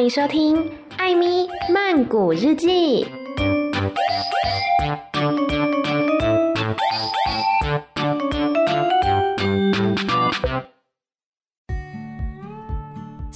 欢迎收听《艾咪曼谷日记》。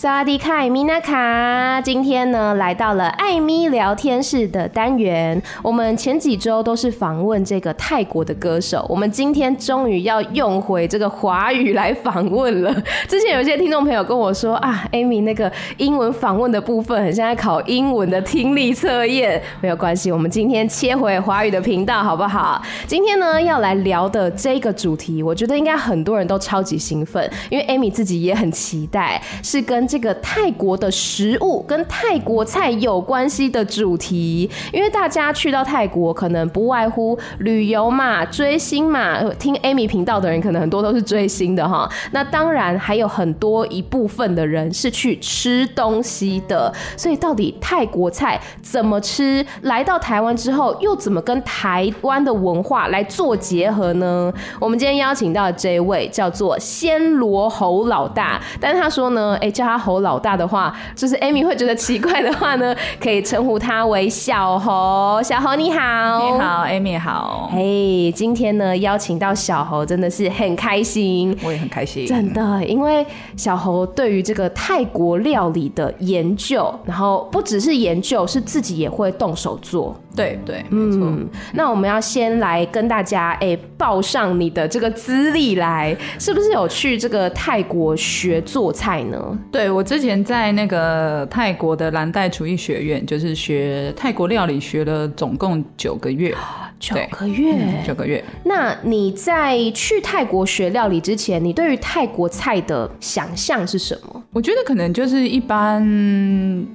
萨迪卡，米娜卡，今天呢来到了艾咪聊天室的单元。我们前几周都是访问这个泰国的歌手，我们今天终于要用回这个华语来访问了。之前有一些听众朋友跟我说啊，艾咪那个英文访问的部分很像在考英文的听力测验，没有关系，我们今天切回华语的频道好不好？今天呢要来聊的这个主题，我觉得应该很多人都超级兴奋，因为艾咪自己也很期待，是跟。这个泰国的食物跟泰国菜有关系的主题，因为大家去到泰国可能不外乎旅游嘛、追星嘛。听 Amy 频道的人可能很多都是追星的哈。那当然还有很多一部分的人是去吃东西的。所以到底泰国菜怎么吃？来到台湾之后又怎么跟台湾的文化来做结合呢？我们今天邀请到这位叫做暹罗侯老大，但他说呢，哎，叫他。侯老大的话，就是 Amy 会觉得奇怪的话呢，可以称呼他为小猴。小猴你好，你好，Amy 好。哎，hey, 今天呢邀请到小猴真的是很开心，我也很开心，真的，因为小猴对于这个泰国料理的研究，然后不只是研究，是自己也会动手做。对对，没错。嗯，那我们要先来跟大家哎报上你的这个资历来，是不是有去这个泰国学做菜呢？对，我之前在那个泰国的蓝带厨艺学院，就是学泰国料理，学了总共九个月。九个月，嗯，九个月。那你在去泰国学料理之前，你对于泰国菜的想象是什么？我觉得可能就是一般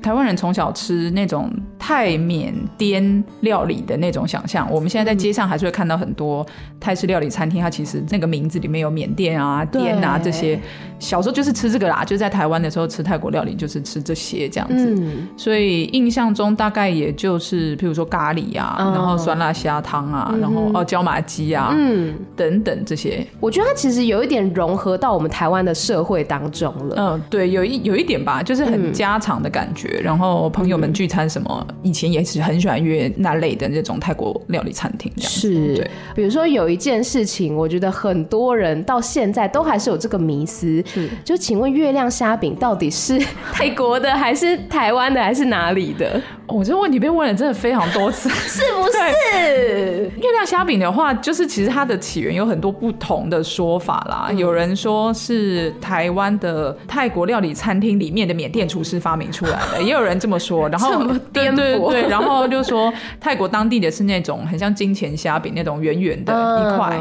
台湾人从小吃那种泰缅滇料理的那种想象。我们现在在街上还是会看到很多泰式料理餐厅，它其实那个名字里面有缅甸啊、滇啊这些。小时候就是吃这个啦，就在台湾的时候吃泰国料理就是吃这些这样子。嗯，所以印象中大概也就是譬如说咖喱啊，然后酸辣虾汤。啊，然后哦，椒麻鸡啊，嗯，等等这些，我觉得它其实有一点融合到我们台湾的社会当中了。嗯，对，有一有一点吧，就是很家常的感觉。嗯、然后朋友们聚餐什么，嗯、以前也是很喜欢约那类的那种泰国料理餐厅这样子。是，对。比如说有一件事情，我觉得很多人到现在都还是有这个迷思，是，就请问月亮虾饼到底是 泰国的，还是台湾的，还是哪里的？我、哦、这个问题被问了真的非常多次，是不是？月亮虾饼的话，就是其实它的起源有很多不同的说法啦。嗯、有人说是台湾的泰国料理餐厅里面的缅甸厨师发明出来的，也有人这么说。然后对对对，然后就说泰国当地的是那种很像金钱虾饼那种圆圆的一块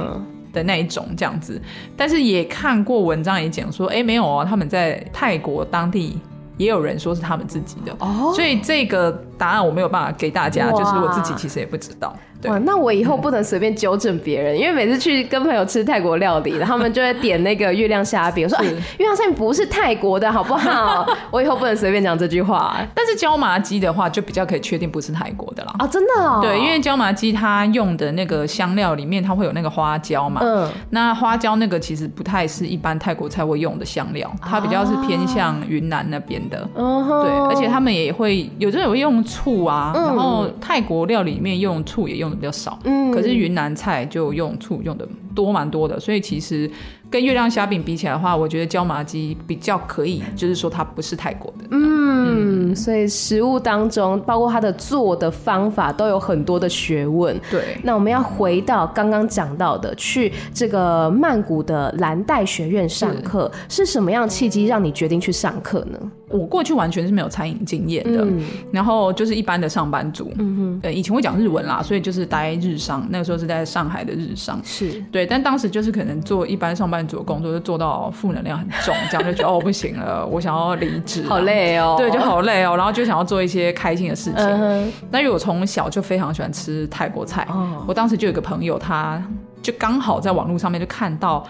的那一种这样子。但是也看过文章也讲说，哎，没有哦，他们在泰国当地也有人说是他们自己的。哦，所以这个答案我没有办法给大家，就是我自己其实也不知道。对哇，那我以后不能随便纠正别人，嗯、因为每次去跟朋友吃泰国料理，他们就会点那个月亮虾饼，我说是、哎、月亮虾饼不是泰国的，好不好？我以后不能随便讲这句话。但是椒麻鸡的话，就比较可以确定不是泰国的啦。啊、哦，真的哦。对，因为椒麻鸡它用的那个香料里面，它会有那个花椒嘛。嗯。那花椒那个其实不太是一般泰国菜会用的香料，它比较是偏向云南那边的。嗯、啊、对，而且他们也会有的人会用醋啊，嗯、然后泰国料理里面用醋也用的比较少。嗯。可是云南菜就用醋用的多蛮多的，所以其实跟月亮虾饼比起来的话，我觉得椒麻鸡比较可以，就是说它不是泰国的。嗯，嗯，所以食物当中，包括它的做的方法，都有很多的学问。对，那我们要回到刚刚讲到的，去这个曼谷的蓝带学院上课，是，是什么样契机让你决定去上课呢？我过去完全是没有餐饮经验的，嗯、然后就是一般的上班族。嗯哼，呃，以前会讲日文啦，所以就是待日商，那个时候是在上海的日商。是对，但当时就是可能做一般上班族的工作，就做到负能量很重，这样就觉得哦不行了，我想要离职，好累哦。对，就好累哦，然后就想要做一些开心的事情。嗯哼，但因为我从小就非常喜欢吃泰国菜，哦、我当时就有个朋友，他就刚好在网络上面就看到。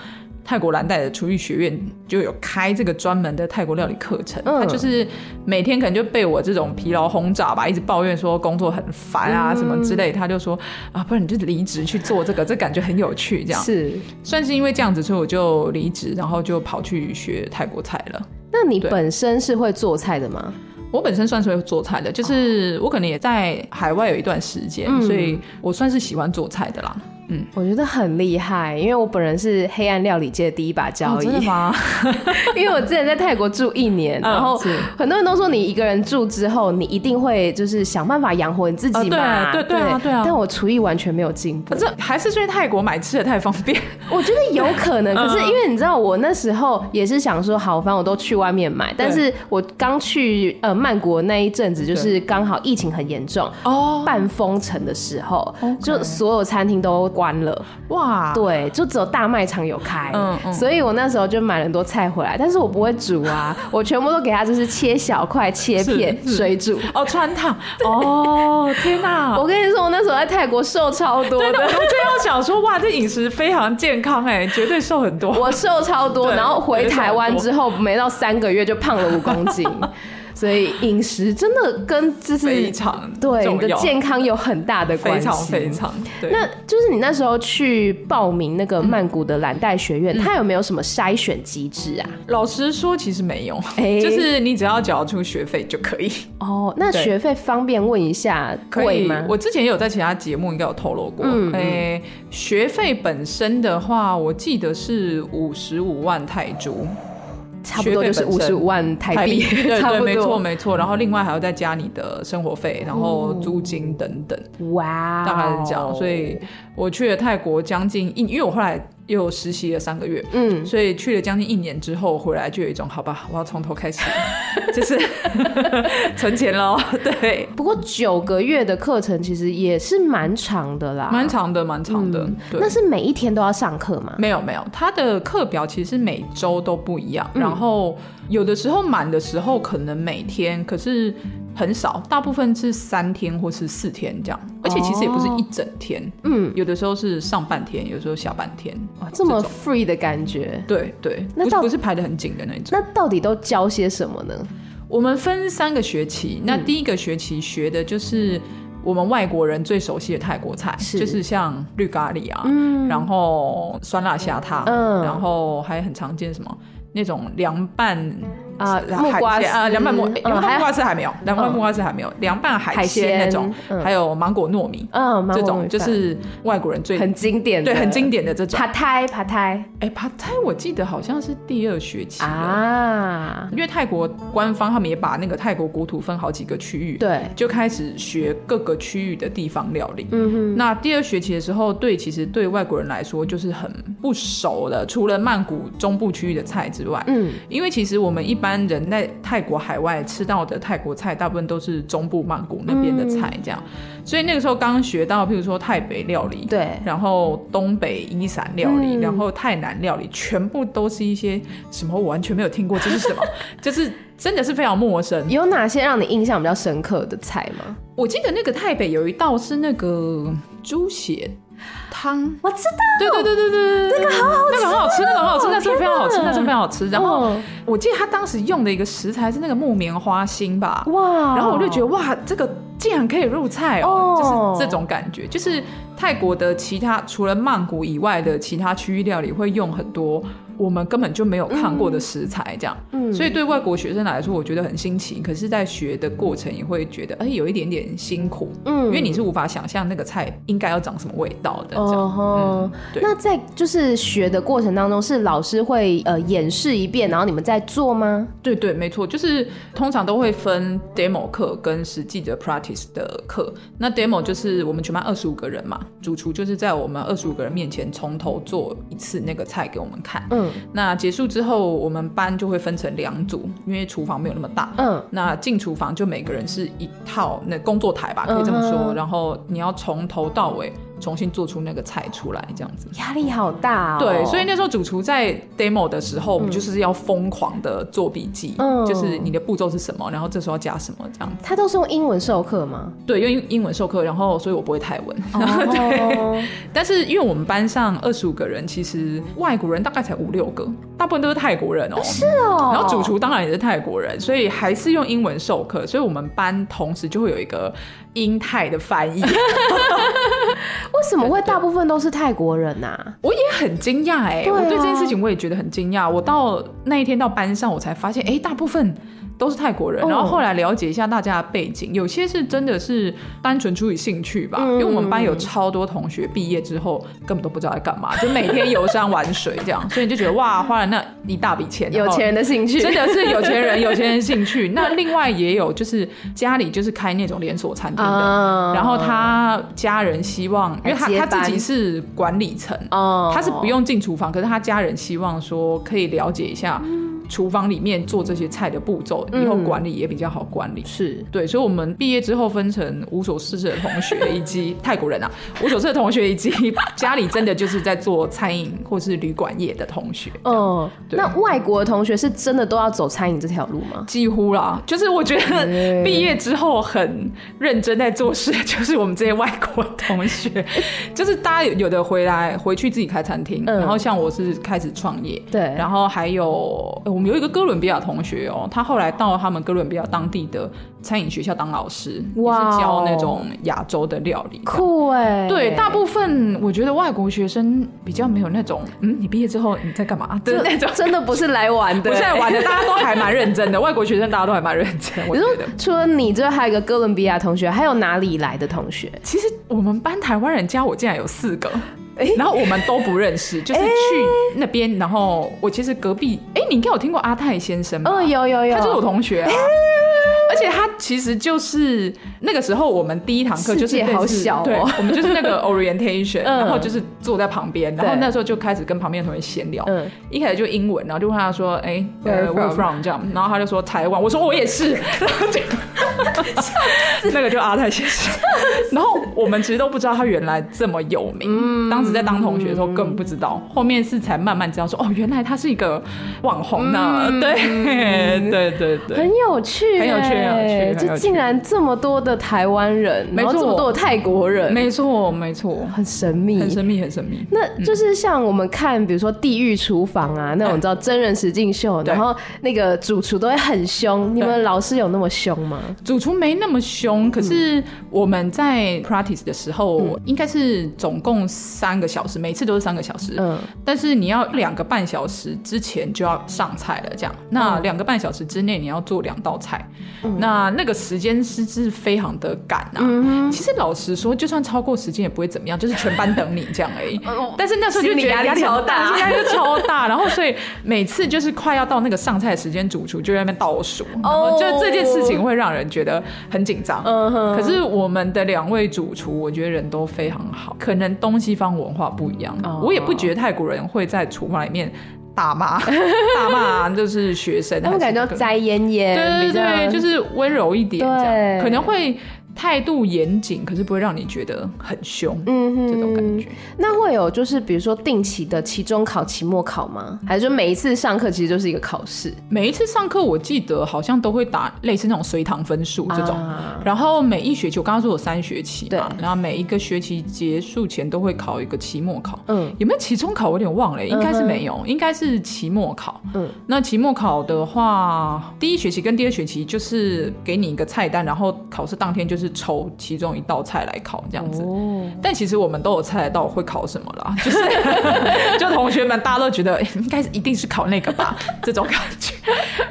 泰国蓝带的厨艺学院就有开这个专门的泰国料理课程，他、嗯、就是每天可能就被我这种疲劳轰炸吧，一直抱怨说工作很烦啊什么之类，他就说啊，不然你就离职去做这个，这感觉很有趣，这样。是。算是因为这样子，所以我就离职，然后就跑去学泰国菜了。那你本身是会做菜的吗？我本身算是会做菜的，就是我可能也在海外有一段时间，嗯、所以我算是喜欢做菜的啦。嗯，我觉得很厉害，因为我本人是黑暗料理界的第一把交椅。哦、真的吗？因为我之前在泰国住一年，嗯、然后很多人都说你一个人住之后，你一定会就是想办法养活你自己嘛。呃、对对对啊，对啊。但我厨艺完全没有进步。这还是去泰国买吃的太方便。我觉得有可能，可是因为你知道，我那时候也是想说，好，反正我都去外面买。但是我刚去呃曼谷那一阵子，就是刚好疫情很严重哦，半封城的时候，就所有餐厅都。关了。哇！对，就只有大卖场有开，嗯嗯，所以我那时候就买了很多菜回来，但是我不会煮啊，我全部都给他就是切小块、切片、水煮。哦，穿烫。哦，天哪！我跟你说，我那时候在泰国瘦超多的，我就要想说，哇，这饮食非常健康哎，绝对瘦很多，我瘦超多，然后回台湾之后没到三个月就胖了五公斤。所以饮食真的跟就是非常对你的健康有很大的关系，非常非常。对，那就是你那时候去报名那个曼谷的蓝带学院，它有没有什么筛选机制啊？老实说，其实没有，就是你只要缴出学费就可以。哦，那学费方便问一下贵吗？我之前也有在其他节目应该有透露过。嗯，哎，学费本身的话，我记得是五十五万泰铢。差不多就是五十五万台币，对对，没错没错。然后另外还要再加你的生活费，然后租金等等。哇，大概是这样。所以我去了泰国将近一，因为我后来。又实习了三个月，嗯，所以去了将近一年之后回来，就有一种好吧，我要从头开始，就是 存钱喽。对，不过九个月的课程其实也是蛮长的啦，蛮长的，蛮长的。对，那是每一天都要上课吗？没有没有，他的课表其实每周都不一样，嗯、然后有的时候满的时候可能每天，可是。很少，大部分是三天或是四天这样，而且其实也不是一整天，嗯，有的时候是上半天，有时候下半天，这么 free 的感觉，对对，那倒不是排的很紧的那种。那到底都教些什么呢？我们分三个学期，那第一个学期学的就是我们外国人最熟悉的泰国菜，就是像绿咖喱啊，嗯然后酸辣虾汤，嗯，然后还很常见什么那种凉拌。啊，木瓜丝啊，凉拌木，木瓜丝还没有，凉拌木瓜丝还没有，凉拌海鲜那种，还有芒果糯米，嗯，这种就是外国人最很经典的，对，很经典的这种。Pad Thai，Pad Thai，哎爬胎我记得好像是第二学期啊，因为泰国官方他们也把那个泰国国土分好几个区域，对，就开始学各个区域的地方料理。嗯哼，那第二学期的时候，对，其实对外国人来说就是很不熟的，除了曼谷中部区域的菜之外，嗯，因为其实我们一般。一般人在泰国海外吃到的泰国菜，大部分都是中部曼谷那边的菜，这样。嗯、所以那个时候刚学到，譬如说泰北料理，对，然后东北伊散料理，嗯、然后泰南料理，全部都是一些什么我完全没有听过，这是什么？就是真的是非常陌生。有哪些让你印象比较深刻的菜吗？我记得那个泰北有一道是那个猪血。汤，我知道，对对对对对对，那个好好吃，那个很好吃，那个很好吃，那是非常好吃，那是非常好吃。然后我记得他当时用的一个食材是那个木棉花心吧，哇，然后我就觉得哇，这个竟然可以入菜哦，就是这种感觉，就是泰国的其他除了曼谷以外的其他区域料理会用很多。我们根本就没有看过的食材，这样，嗯，所以对外国学生来说，我觉得很新奇。可是，在学的过程也会觉得，哎，有一点点辛苦，嗯，因为你是无法想象那个菜应该要长什么味道的，这样。哦，对。那在就是学的过程当中，是老师会呃演示一遍，然后你们再做吗？对对，没错，就是通常都会分 demo 课跟实际的 practice 的课。那 demo 就是我们全班二十五个人嘛，主厨就是在我们二十五个人面前从头做一次那个菜给我们看，嗯。那结束之后，我们班就会分成两组，因为厨房没有那么大。嗯，那进厨房就每个人是一套那工作台吧，可以这么说。嗯、然后你要从头到尾。重新做出那个菜出来，这样子压力好大哦。对，所以那时候主厨在 demo 的时候，我们就是要疯狂的做笔记，嗯，就是你的步骤是什么，然后这时候要加什么，这样子。他都是用英文授课吗？对，用英文授课，然后所以我不会泰文。哦、对，但是因为我们班上二十五个人，其实外国人大概才五六个，大部分都是泰国人哦。是哦。然后主厨当然也是泰国人，所以还是用英文授课，所以我们班同时就会有一个英泰的翻译。为什么会大部分都是泰国人啊？我也很惊讶哎，我对这件事情我也觉得很惊讶。我到那一天到班上，我才发现，哎，大部分都是泰国人。然后后来了解一下大家的背景，有些是真的是单纯出于兴趣吧。因为我们班有超多同学毕业之后根本都不知道在干嘛，就每天游山玩水这样，所以你就觉得哇，花了那一大笔钱，有钱人的兴趣，真的是有钱人有钱人兴趣。那另外也有就是家里就是开那种连锁餐厅的，然后他家人希望，因为他他自己是管理层，他是不用进厨房，可是他家人希望说可以了解一下。厨房里面做这些菜的步骤，以后管理也比较好管理。是对，所以，我们毕业之后分成无所事事的同学，以及泰国人啊，无所事的同学，以及 家里真的就是在做餐饮或是旅馆业的同学。嗯，那外国的同学是真的都要走餐饮这条路吗？几乎啦，就是我觉得毕业之后很认真在做事，就是我们这些外国同学，就是大家有的回来回去自己开餐厅，然后像我是开始创业，对，然后还有。我们有一个哥伦比亚同学哦，他后来到他们哥伦比亚当地的餐饮学校当老师，哇教那种亚洲的料理，酷哎！对，大部分我觉得外国学生比较没有那种，嗯，你毕业之后你在干嘛？对，那种真的不是来玩的，不是来玩的，大家都还蛮认真的。外国学生大家都还蛮认真。我觉得除了你之外，还有一个哥伦比亚同学，还有哪里来的同学？其实我们班台湾人加我竟然有四个。然后我们都不认识，就是去那边，然后我其实隔壁，哎，你应该有听过阿泰先生吗？嗯，有有有，他就是我同学啊，而且他其实就是那个时候我们第一堂课就是好小，对，我们就是那个 orientation，然后就是坐在旁边，然后那时候就开始跟旁边的同学闲聊，嗯，一开始就英文，然后就问他说，哎，Where from 这样，然后他就说台湾，我说我也是，然后就那个就阿泰先生，然后我们其实都不知道他原来这么有名，当时。在当同学的时候根本不知道，后面是才慢慢知道说哦，原来他是一个网红呢。对对对 对，很有趣，很有趣，很有趣，就竟然这么多的台湾人，没错，这么多的泰国人，没错没错，很神秘，很神秘，很神秘。那就是像我们看，比如说《地狱厨房》啊，那种你知道真人实境秀，然后那个主厨都会很凶。你们老师有那么凶吗？主厨没那么凶，可是我们在 practice 的时候，应该是总共三。三个小时，每次都是三个小时。嗯，但是你要两个半小时之前就要上菜了，这样。那两个半小时之内你要做两道菜，嗯、那那个时间是是非常的赶啊。嗯、其实老实说，就算超过时间也不会怎么样，就是全班等你这样而已。但是那时候就觉得压力超大，压力超大。然后所以每次就是快要到那个上菜的时间，主厨就在那边倒数，然后就这件事情会让人觉得很紧张。嗯哼。可是我们的两位主厨，我觉得人都非常好，可能东西方我。文化不一样，oh. 我也不觉得泰国人会在厨房里面大骂大骂，就是学生，他们感觉摘烟烟，对对对，就是温柔一点，这样，可能会。态度严谨，可是不会让你觉得很凶，嗯哼，这种感觉。那会有就是比如说定期的期中考、期末考吗？还是说每一次上课其实就是一个考试？每一次上课，我记得好像都会打类似那种随堂分数这种。啊、然后每一学期，我刚刚说有三学期嘛，然后每一个学期结束前都会考一个期末考。嗯，有没有期中考？我有点忘了，应该是没有，嗯、应该是期末考。嗯，那期末考的话，第一学期跟第二学期就是给你一个菜单，然后考试当天就是。抽其中一道菜来考这样子，但其实我们都有猜得到会考什么啦，就是 就同学们大家都觉得应该是一定是考那个吧，这种感觉。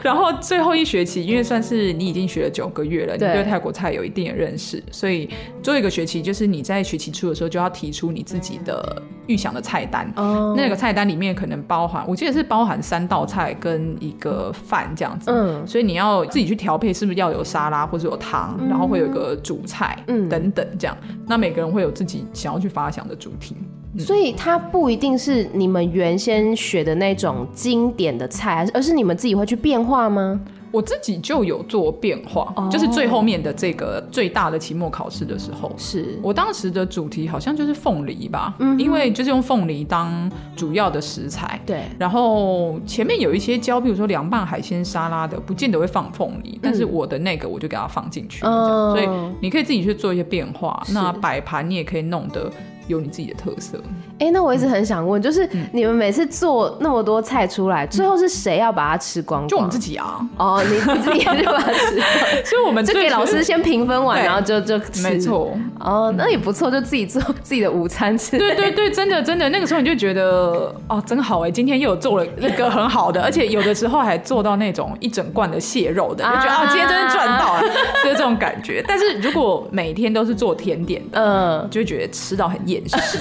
然后最后一学期，因为算是你已经学了九个月了，你对泰国菜有一定的认识，所以最后一个学期就是你在学期初的时候就要提出你自己的预想的菜单。那个菜单里面可能包含，我记得是包含三道菜跟一个饭这样子。嗯，所以你要自己去调配，是不是要有沙拉或者有汤，然后会有一个。主菜，嗯，等等，这样，那每个人会有自己想要去发想的主题，嗯、所以它不一定是你们原先学的那种经典的菜，而是你们自己会去变化吗？我自己就有做变化，oh. 就是最后面的这个最大的期末考试的时候，是我当时的主题好像就是凤梨吧，嗯，因为就是用凤梨当主要的食材，对，然后前面有一些教，比如说凉拌海鲜沙拉的，不见得会放凤梨，嗯、但是我的那个我就给它放进去，oh. 所以你可以自己去做一些变化，那摆盘你也可以弄得。有你自己的特色。哎、欸，那我一直很想问，就是你们每次做那么多菜出来，嗯、最后是谁要把它吃光光？就我们自己啊。哦，你你自己也就把它吃光。所以我们就给老师先评分完，然后就就吃。没错。哦，那也不错，就自己做自己的午餐吃。对对对，真的真的，那个时候你就觉得哦，真好哎，今天又有做了一个很好的，而且有的时候还做到那种一整罐的蟹肉的，就觉得啊，今天真的赚到了，就是这种感觉。但是如果每天都是做甜点的，嗯，就会觉得吃到很厌食。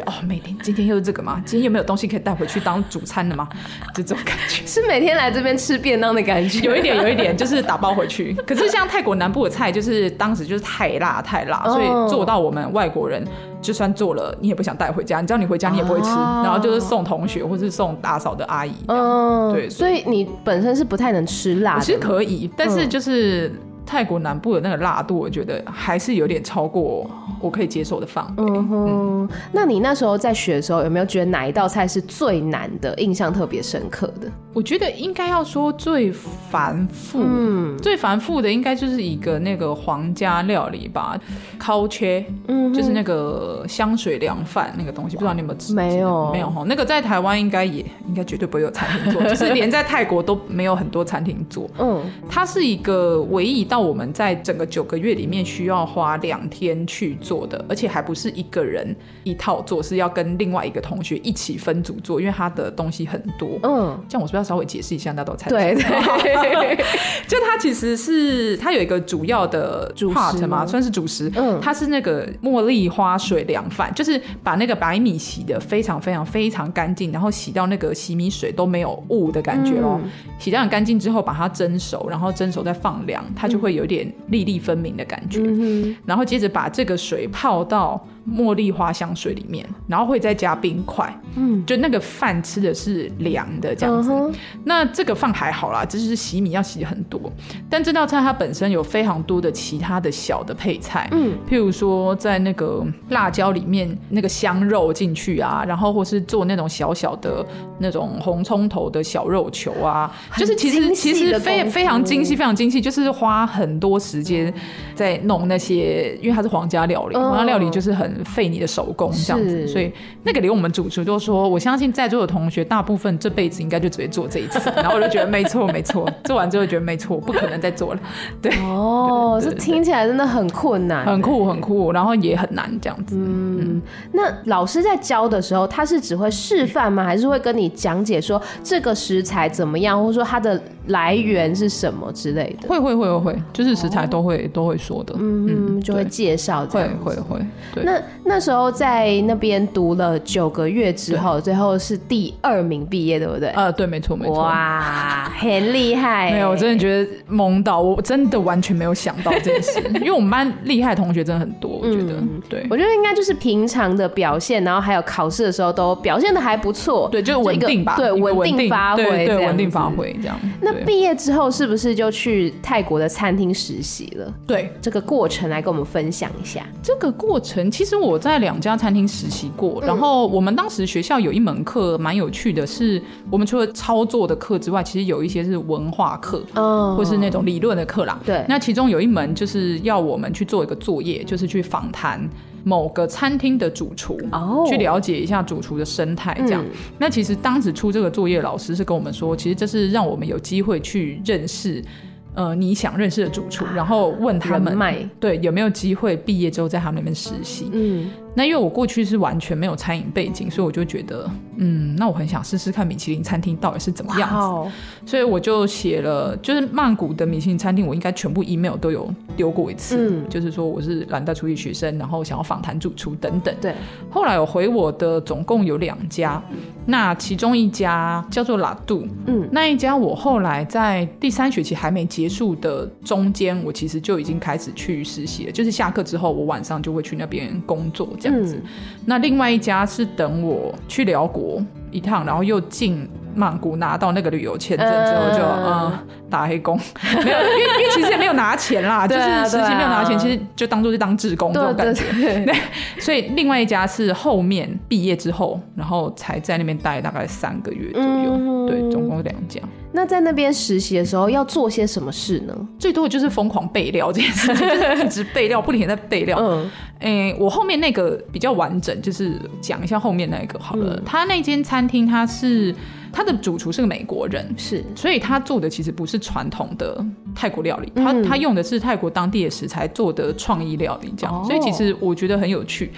哦，每天今天又是这个吗？今天又没有东西可以带回去当主餐的吗？就这种感觉。是每天来这边吃便当的感觉？有一点，有一点，就是打包回去。可是像泰国南部的菜，就是当时就是太辣太辣，所以做到我们外国人。就算做了，你也不想带回家。你知道你回家你也不会吃，啊、然后就是送同学或是送打扫的阿姨。嗯，对，所以你本身是不太能吃辣的。其实可以，但是就是。嗯泰国南部的那个辣度，我觉得还是有点超过我可以接受的范围。嗯哼，嗯，那你那时候在学的时候，有没有觉得哪一道菜是最难的，印象特别深刻的？我觉得应该要说最繁复，嗯，最繁复的应该就是一个那个皇家料理吧，烤切，嗯，就是那个香水凉饭那个东西，不知道你有没有吃？没有，没有哈。那个在台湾应该也应该绝对不会有餐厅做，就是连在泰国都没有很多餐厅做。嗯，它是一个唯一到我们在整个九个月里面需要花两天去做的，而且还不是一个人一套做，是要跟另外一个同学一起分组做，因为他的东西很多。嗯，这样我是不是要稍微解释一下那道菜？对对，就它其实是它有一个主要的主食嘛，算是主食。嗯，它是那个茉莉花水凉饭，就是把那个白米洗的非常非常非常干净，然后洗到那个洗米水都没有雾的感觉哦。嗯、洗掉很干净之后，把它蒸熟，然后蒸熟再放凉，它就会有点。粒粒分明的感觉，嗯、然后接着把这个水泡到茉莉花香水里面，然后会再加冰块，嗯，就那个饭吃的是凉的这样子。嗯、那这个饭还好啦，只是洗米要洗很多。但这道菜它本身有非常多的其他的小的配菜，嗯，譬如说在那个辣椒里面那个香肉进去啊，然后或是做那种小小的那种红葱头的小肉球啊，就是其实其实非非常精细，非常精细，就是花很多时间在弄那些，因为它是皇家料理，皇家料理就是很。费你的手工这样子，所以那个连我们主厨都说，我相信在座的同学大部分这辈子应该就只会做这一次。然后我就觉得没错没错，做完之后觉得没错，不可能再做了。对哦，这听起来真的很困难，很酷很酷，然后也很难这样子。嗯，嗯那老师在教的时候，他是只会示范吗？还是会跟你讲解说这个食材怎么样，或者说它的来源是什么之类的？会会会会会，就是食材都会、哦、都会说的。嗯，就会介绍。会会会。对。那那时候在那边读了九个月之后，最后是第二名毕业，对不对？呃，对，没错，没错。哇，很厉害！没有，我真的觉得懵到，我真的完全没有想到这件事，因为我们班厉害的同学真的很多，我觉得。嗯、对，我觉得应该就是平常的表现，然后还有考试的时候都表现的还不错，对，就稳定吧，对，稳定发挥，对，稳定发挥这样。那毕业之后是不是就去泰国的餐厅实习了？对，这个过程来跟我们分享一下。这个过程其实我在两家餐厅实习过，然后我们当时学校有一门课蛮有趣的是，是我们除了操作的课之外，其实有一些是文化课，嗯，或是那种理论的课啦。对，那其中有一门就是要我们去做一个作业，就是去访谈某个餐厅的主厨，哦，去了解一下主厨的生态这样。嗯、那其实当时出这个作业，老师是跟我们说，其实这是让我们有机会去认识。呃，你想认识的主厨，然后问他们，对，有没有机会毕业之后在他们那边实习？嗯。那因为我过去是完全没有餐饮背景，所以我就觉得，嗯，那我很想试试看米其林餐厅到底是怎么样子。所以我就写了，就是曼谷的米其林餐厅，我应该全部 email 都有丢过一次，嗯、就是说我是蓝带厨艺学生，然后想要访谈主厨等等。对，后来我回我的总共有两家，那其中一家叫做拉杜，嗯，那一家我后来在第三学期还没结束的中间，我其实就已经开始去实习了，就是下课之后，我晚上就会去那边工作。这样子，嗯、那另外一家是等我去寮国一趟，然后又进曼谷拿到那个旅游签证之后就，就嗯、呃、打黑工，没有，因为因为其实也没有拿钱啦，就是实习没有拿钱，其实就当做是当志工这种感觉。对，所以另外一家是后面毕业之后，然后才在那边待大概三个月左右，嗯、对，总共是两家。那在那边实习的时候要做些什么事呢？最多的就是疯狂备料这件事情，就是一直备料，不停在备料。嗯，欸，我后面那个比较完整，就是讲一下后面那个好了。嗯、他那间餐厅，他是他的主厨是个美国人，是，所以他做的其实不是传统的泰国料理，嗯、他他用的是泰国当地的食材做的创意料理，这样，哦、所以其实我觉得很有趣。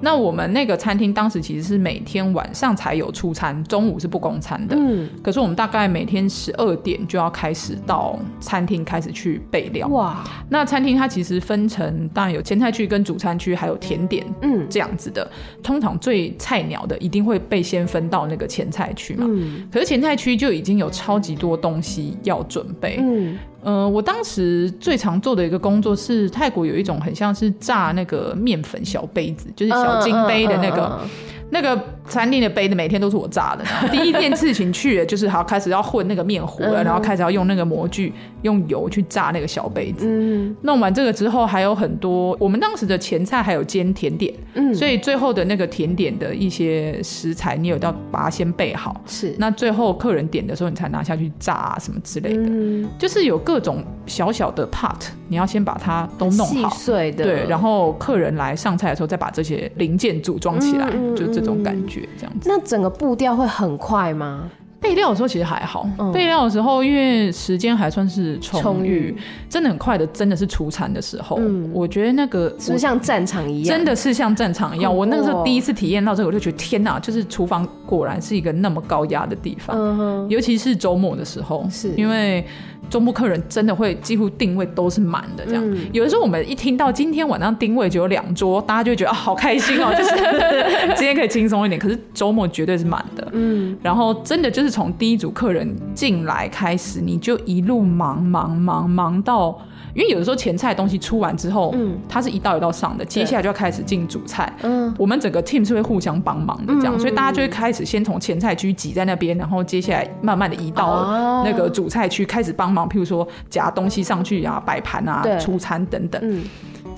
那我们那个餐厅当时其实是每天晚上才有出餐，中午是不供餐的。嗯，可是我们大概每天十二点就要开始到餐厅开始去备料。哇，那餐厅它其实分成当然有前菜区跟主餐区，还有甜点，嗯，这样子的。通常最菜鸟的一定会被先分到那个前菜区嘛。嗯，可是前菜区就已经有超级多东西要准备。嗯。呃，我当时最常做的一个工作是泰国有一种很像是炸那个面粉小杯子，就是小金杯的那个。Uh, uh, uh, uh. 那个餐厅的杯子每天都是我炸的。第一件事情去就是好开始要混那个面糊了，然后开始要用那个模具用油去炸那个小杯子。嗯，弄完这个之后还有很多，我们当时的前菜还有煎甜点，嗯，所以最后的那个甜点的一些食材你有要把它先备好，是。那最后客人点的时候你才拿下去炸啊什么之类的，嗯，就是有各种小小的 part，你要先把它都弄好，碎的，对，然后客人来上菜的时候再把这些零件组装起来，就。这种感觉这样子，那整个步调会很快吗？备料的时候其实还好，嗯、备料的时候因为时间还算是充裕，真的很快的，真的是出餐的时候，嗯、我觉得那个是像战场一样？真的是像战场一样。我那个时候第一次体验到这个，我就觉得天哪，就是厨房果然是一个那么高压的地方，嗯、哼尤其是周末的时候，是因为。周末客人真的会几乎定位都是满的，这样。嗯、有的时候我们一听到今天晚上定位只有两桌，大家就会觉得啊，好开心哦，就是 今天可以轻松一点。可是周末绝对是满的，嗯。然后真的就是从第一组客人进来开始，你就一路忙忙忙忙到。因为有的时候前菜东西出完之后，嗯，它是一道一道上的，接下来就要开始进主菜，嗯，我们整个 team 是会互相帮忙的，这样，所以大家就会开始先从前菜区挤在那边，然后接下来慢慢的移到那个主菜区开始帮忙，譬如说夹东西上去啊、摆盘啊、出餐等等。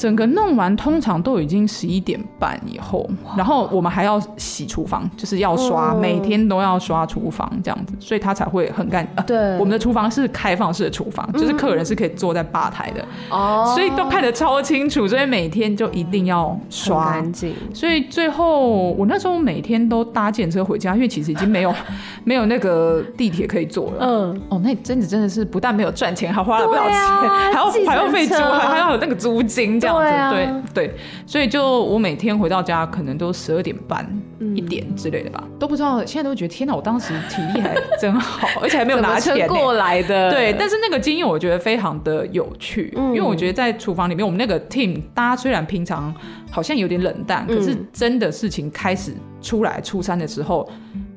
整个弄完通常都已经十一点半以后，然后我们还要洗厨房，就是要刷，每天都要刷厨房这样子，所以它才会很干。对，我们的厨房是开放式的厨房，就是客人是可以坐在吧台的，哦，所以都看得超清楚，所以每天就一定要刷干净。所以最后我那时候每天都搭电车回家，因为其实已经没有 没有那个地铁可以坐了。嗯，哦，那真的真的是不但没有赚钱，还花了不少钱，还要还要费租，还还要有那个租金这样。对啊，对对，所以就我每天回到家可能都十二点半、一点之类的吧，都不知道。现在都觉得天哪，我当时体力还真好，而且还没有拿钱过来的。对，但是那个经验我觉得非常的有趣，因为我觉得在厨房里面，我们那个 team 大家虽然平常好像有点冷淡，可是真的事情开始出来出餐的时候。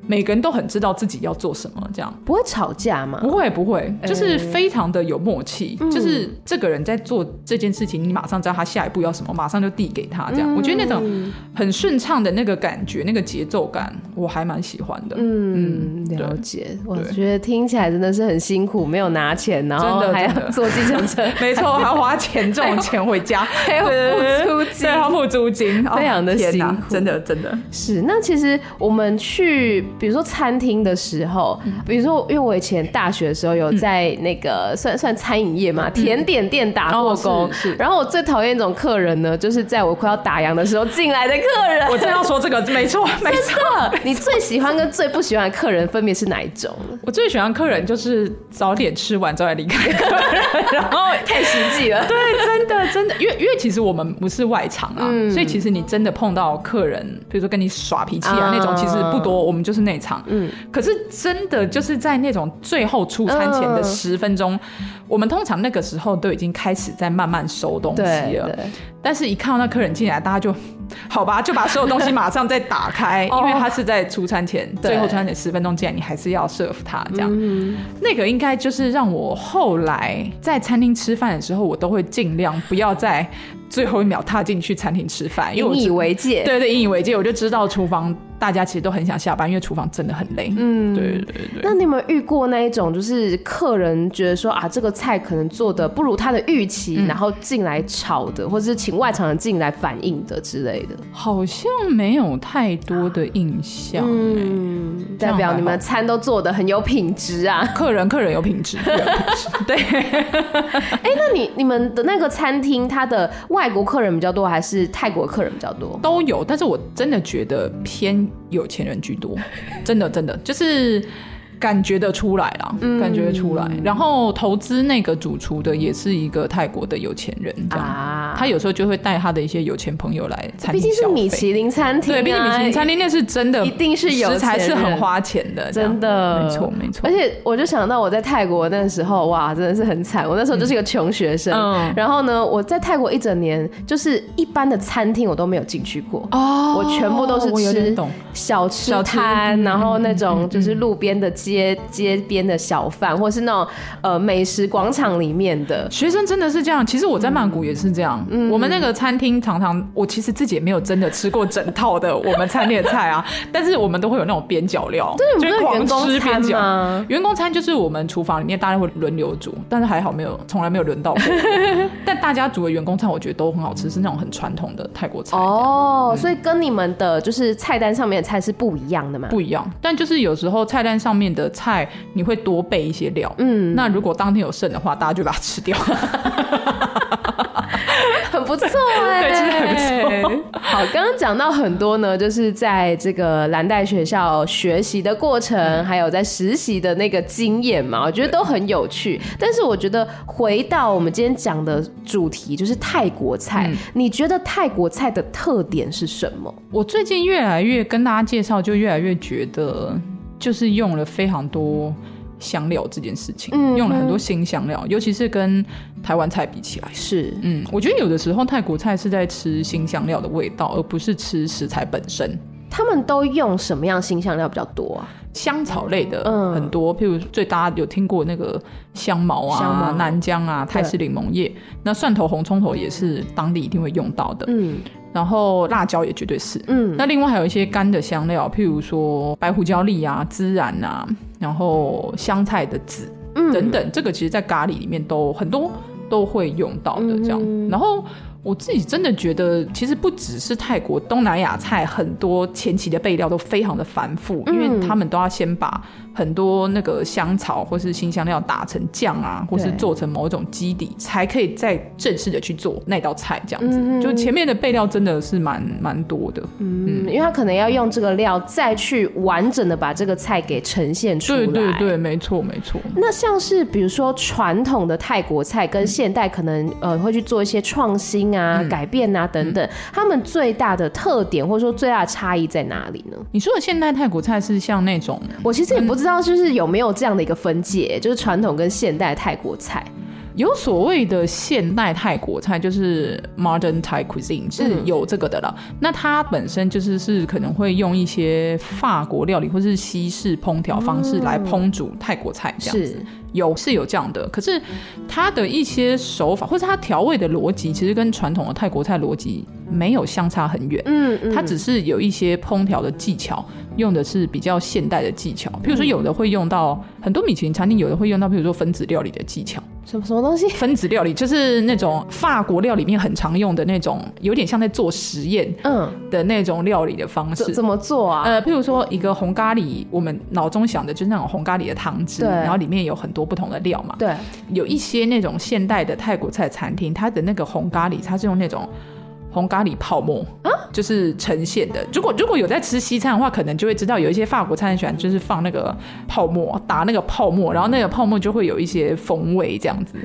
每个人都很知道自己要做什么，这样不会吵架吗？不会，不会，就是非常的有默契。嗯、就是这个人在做这件事情，你马上知道他下一步要什么，马上就递给他。这样，嗯、我觉得那种很顺畅的那个感觉，那个节奏感，我还蛮喜欢的。嗯，嗯了解。我觉得听起来真的是很辛苦，没有拿钱，然后还要坐计程车，没错，还要花钱这种钱回家，还要付租金，还要付租金，非常的辛苦。真的，真的是。那其实我们去。比如说餐厅的时候，比如说，因为我以前大学的时候有在那个算算餐饮业嘛，甜点店打过工。是。然后我最讨厌一种客人呢，就是在我快要打烊的时候进来的客人。我正要说这个，没错，没错。你最喜欢跟最不喜欢的客人分别是哪一种？我最喜欢客人就是早点吃完早点离开客人，然后 太实际了。对，真的真的，因为因为其实我们不是外场啊，所以其实你真的碰到客人，比如说跟你耍脾气啊那种，其实不多。我们就是。内场，嗯，可是真的就是在那种最后出餐前的十分钟，呃、我们通常那个时候都已经开始在慢慢收东西了，但是一看到那客人进来，大家就好吧，就把所有东西马上再打开，因为他是在出餐前最后出餐前十分钟进来，你还是要 serve 他这样，嗯、那个应该就是让我后来在餐厅吃饭的时候，我都会尽量不要在最后一秒踏进去餐厅吃饭，引以为戒，对对，引以为戒，我就知道厨房。大家其实都很想下班，因为厨房真的很累。嗯，对对对。那你有没有遇过那一种，就是客人觉得说啊，这个菜可能做的不如他的预期，嗯、然后进来炒的，或者是请外场人进来反映的之类的？好像没有太多的印象。嗯，代表你们餐都做的很有品质啊。客人客人有品质。对。哎、欸，那你你们的那个餐厅，它的外国客人比较多，还是泰国客人比较多？都有，但是我真的觉得偏有钱人居多，真的真的就是。感觉得出来啦，嗯、感觉得出来。然后投资那个主厨的也是一个泰国的有钱人，这样。啊、他有时候就会带他的一些有钱朋友来餐厅。毕竟是米其林餐厅、啊，对，毕竟米其林餐厅那是真的，一定是有材是很花钱的，真的，没错没错。而且我就想到我在泰国那时候，哇，真的是很惨。我那时候就是一个穷学生，嗯、然后呢，我在泰国一整年，就是一般的餐厅我都没有进去过。哦，我全部都是吃小吃摊，然后那种就是路边的街街。边的小贩，或是那种呃美食广场里面的学生，真的是这样。其实我在曼谷也是这样。嗯，我们那个餐厅常常，我其实自己也没有真的吃过整套的我们餐厅的菜啊，但是我们都会有那种边角料，对，就是员工餐吗？员工餐就是我们厨房里面大家会轮流煮，但是还好没有，从来没有轮到过。但大家煮的员工餐，我觉得都很好吃，是那种很传统的泰国菜。哦，嗯，所以跟你们的就是菜单上面的菜是不一样的吗？不一样，但就是有时候菜单上面的菜。你会多备一些料，嗯，那如果当天有剩的话，大家就把它吃掉，很不错哎、欸，对，其实很不错。好，刚刚讲到很多呢，就是在这个蓝带学校学习的过程，嗯、还有在实习的那个经验嘛，我觉得都很有趣。但是我觉得回到我们今天讲的主题，就是泰国菜，嗯、你觉得泰国菜的特点是什么？我最近越来越跟大家介绍，就越来越觉得。就是用了非常多香料这件事情，嗯、用了很多新香料，尤其是跟台湾菜比起来，是，嗯，我觉得有的时候泰国菜是在吃新香料的味道，而不是吃食材本身。他们都用什么样新香料比较多啊？香草类的很多，嗯、譬如最大家有听过那个香茅啊、香茅南姜啊、泰式柠檬叶，那蒜头、红葱头也是当地一定会用到的。嗯。然后辣椒也绝对是，嗯，那另外还有一些干的香料，譬如说白胡椒粒啊、孜然啊，然后香菜的籽，嗯，等等，这个其实在咖喱里面都很多都会用到的，这样，嗯、然后。我自己真的觉得，其实不只是泰国，东南亚菜很多前期的备料都非常的繁复，嗯、因为他们都要先把很多那个香草或是新香料打成酱啊，或是做成某种基底，才可以再正式的去做那道菜。这样子，嗯、就前面的备料真的是蛮蛮多的。嗯，嗯，因为他可能要用这个料再去完整的把这个菜给呈现出来。对对对，没错没错。那像是比如说传统的泰国菜跟现代可能呃会去做一些创新。啊，嗯、改变啊，等等，嗯、他们最大的特点或者说最大的差异在哪里呢？你说的现代泰国菜是像那种，我其实也不知道，就是有没有这样的一个分界，就是传统跟现代泰国菜。有所谓的现代泰国菜，就是 modern Thai cuisine 是有这个的了。嗯、那它本身就是是可能会用一些法国料理或是西式烹调方式来烹煮泰国菜，这样子。是有是有这样的，可是它的一些手法或者它调味的逻辑，其实跟传统的泰国菜逻辑没有相差很远。嗯，嗯，它只是有一些烹调的技巧，用的是比较现代的技巧。譬如说，有的会用到很多米其林餐厅，有的会用到，比如说分子料理的技巧。什么什么东西？分子料理就是那种法国料理里面很常用的那种，有点像在做实验，嗯，的那种料理的方式。怎么做啊？呃，譬如说一个红咖喱，我们脑中想的就是那种红咖喱的汤汁，对，然后里面有很多不同的料嘛。对，有一些那种现代的泰国菜餐厅，它的那个红咖喱，它是用那种。红咖喱泡沫啊，就是呈现的。如果如果有在吃西餐的话，可能就会知道有一些法国餐很喜欢，就是放那个泡沫，打那个泡沫，然后那个泡沫就会有一些风味这样子。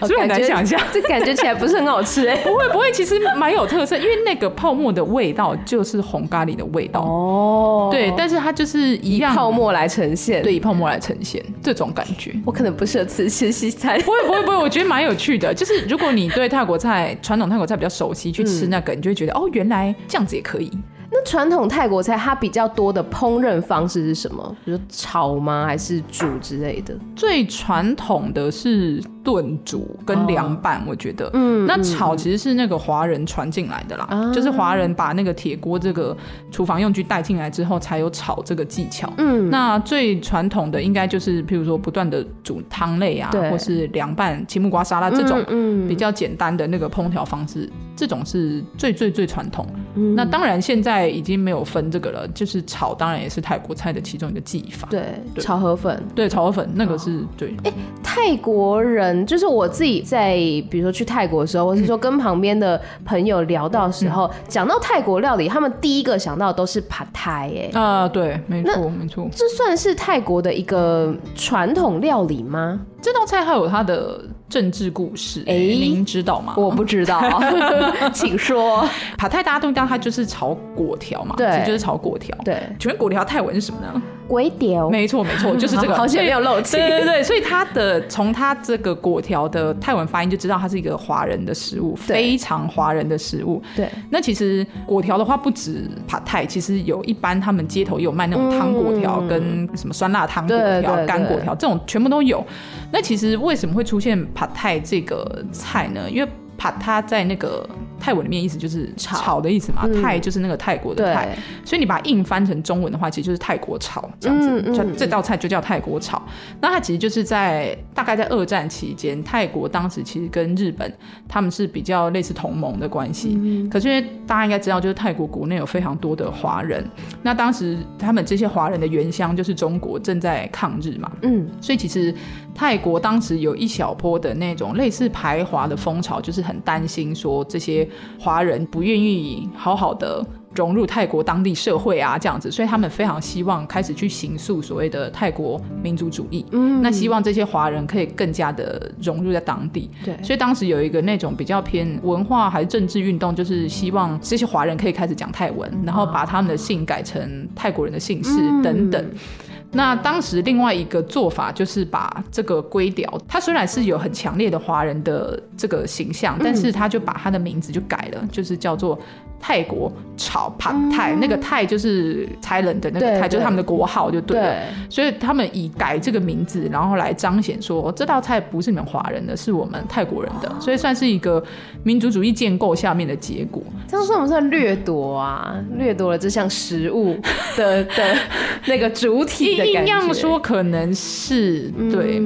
所以很难想象，这感觉起来不是很好吃哎。不 会不会，其实蛮有特色，因为那个泡沫的味道就是红咖喱的味道哦。对，但是它就是一样以泡沫来呈现，对，以泡沫来呈现这种感觉。我可能不适合吃吃西餐。不会不会不会，我觉得蛮有趣的。就是如果你对泰国菜传统泰国菜比较熟。去吃那个，嗯、你就会觉得哦，原来这样子也可以。那那传统泰国菜它比较多的烹饪方式是什么？比如炒吗？还是煮之类的？最传统的是炖煮跟凉拌，我觉得。哦、嗯。那炒其实是那个华人传进来的啦，嗯、就是华人把那个铁锅这个厨房用具带进来之后，才有炒这个技巧。嗯。那最传统的应该就是，譬如说不断的煮汤类啊，或是凉拌青木瓜沙拉这种，嗯，比较简单的那个烹调方式，嗯、这种是最最最传统。嗯。那当然现在已经没有分这个了，就是炒，当然也是泰国菜的其中一个技法。对，对炒河粉，对，炒河粉那个是、哦、对。泰国人就是我自己在，比如说去泰国的时候，或是说跟旁边的朋友聊到的时候，讲、嗯、到泰国料理，他们第一个想到的都是 Pad Thai。哎，啊，对，没错，没错。这算是泰国的一个传统料理吗？这道菜还有它的。政治故事，哎，您知道吗？我不知道，请说。帕泰大家都知道，它就是炒粿条嘛，对，就是炒粿条。对，请问粿条泰文是什么呢？粿条。没错，没错，就是这个。好像没有漏气。对对对，所以它的从它这个果条的泰文发音就知道它是一个华人的食物，非常华人的食物。对。那其实果条的话，不止帕泰，其实有一般他们街头也有卖那种汤果条跟什么酸辣汤果条、干果条这种，全部都有。那其实为什么会出现 Pad Thai 这个菜呢？因为 Pad 它在那个泰文里面意思就是炒的意思嘛，泰就是那个泰国的泰，所以你把它硬翻成中文的话，其实就是泰国炒这样子，叫这道菜就叫泰国炒。那它其实就是在大概在二战期间，泰国当时其实跟日本他们是比较类似同盟的关系。可是因为大家应该知道，就是泰国国内有非常多的华人，那当时他们这些华人的原乡就是中国正在抗日嘛，嗯，所以其实泰国当时有一小波的那种类似排华的风潮，就是很担心说这些。华人不愿意好好的融入泰国当地社会啊，这样子，所以他们非常希望开始去行塑所谓的泰国民族主义。嗯，那希望这些华人可以更加的融入在当地。对，所以当时有一个那种比较偏文化还是政治运动，就是希望这些华人可以开始讲泰文，然后把他们的姓改成泰国人的姓氏等等。那当时另外一个做法就是把这个粿条，它虽然是有很强烈的华人的这个形象，但是他就把他的名字就改了，就是叫做。泰国炒帕泰，那个泰就是 Thailand 的那个泰，就是他们的国号就对了。所以他们以改这个名字，然后来彰显说这道菜不是你们华人的，是我们泰国人的，所以算是一个民族主义建构下面的结果。这样算不算掠夺啊？掠夺了这项食物的 的那个主体的感觉？硬要说可能是对。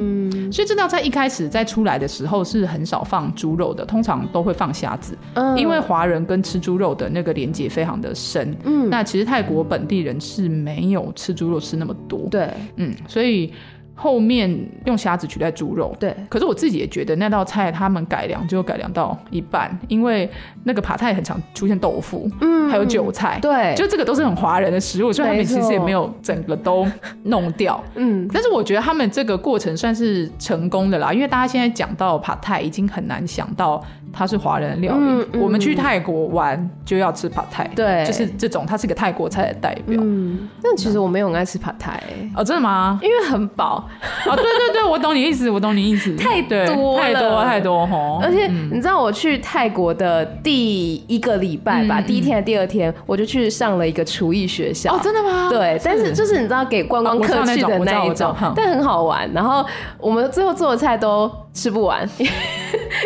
所以这道菜一开始在出来的时候是很少放猪肉的，通常都会放虾子，因为华人跟吃猪肉的。那个连接非常的深，嗯，那其实泰国本地人是没有吃猪肉吃那么多，对，嗯，所以。后面用虾子取代猪肉，对。可是我自己也觉得那道菜他们改良就改良到一半，因为那个帕泰很常出现豆腐，嗯，还有韭菜，对，就这个都是很华人的食物，所以他们其实也没有整个都弄掉，嗯。但是我觉得他们这个过程算是成功的啦，因为大家现在讲到帕泰已经很难想到它是华人的料理。嗯嗯、我们去泰国玩就要吃帕泰，对，就是这种，它是一个泰国菜的代表。嗯，但其实我没有很爱吃帕泰，哦，真的吗？因为很饱。啊，对对对，我懂你意思，我懂你意思，太多太多太多齁。而且你知道，我去泰国的第一个礼拜吧，第一天的第二天，我就去上了一个厨艺学校。哦，真的吗？对，但是就是你知道，给观光客去的那一种，但很好玩。然后我们最后做的菜都吃不完，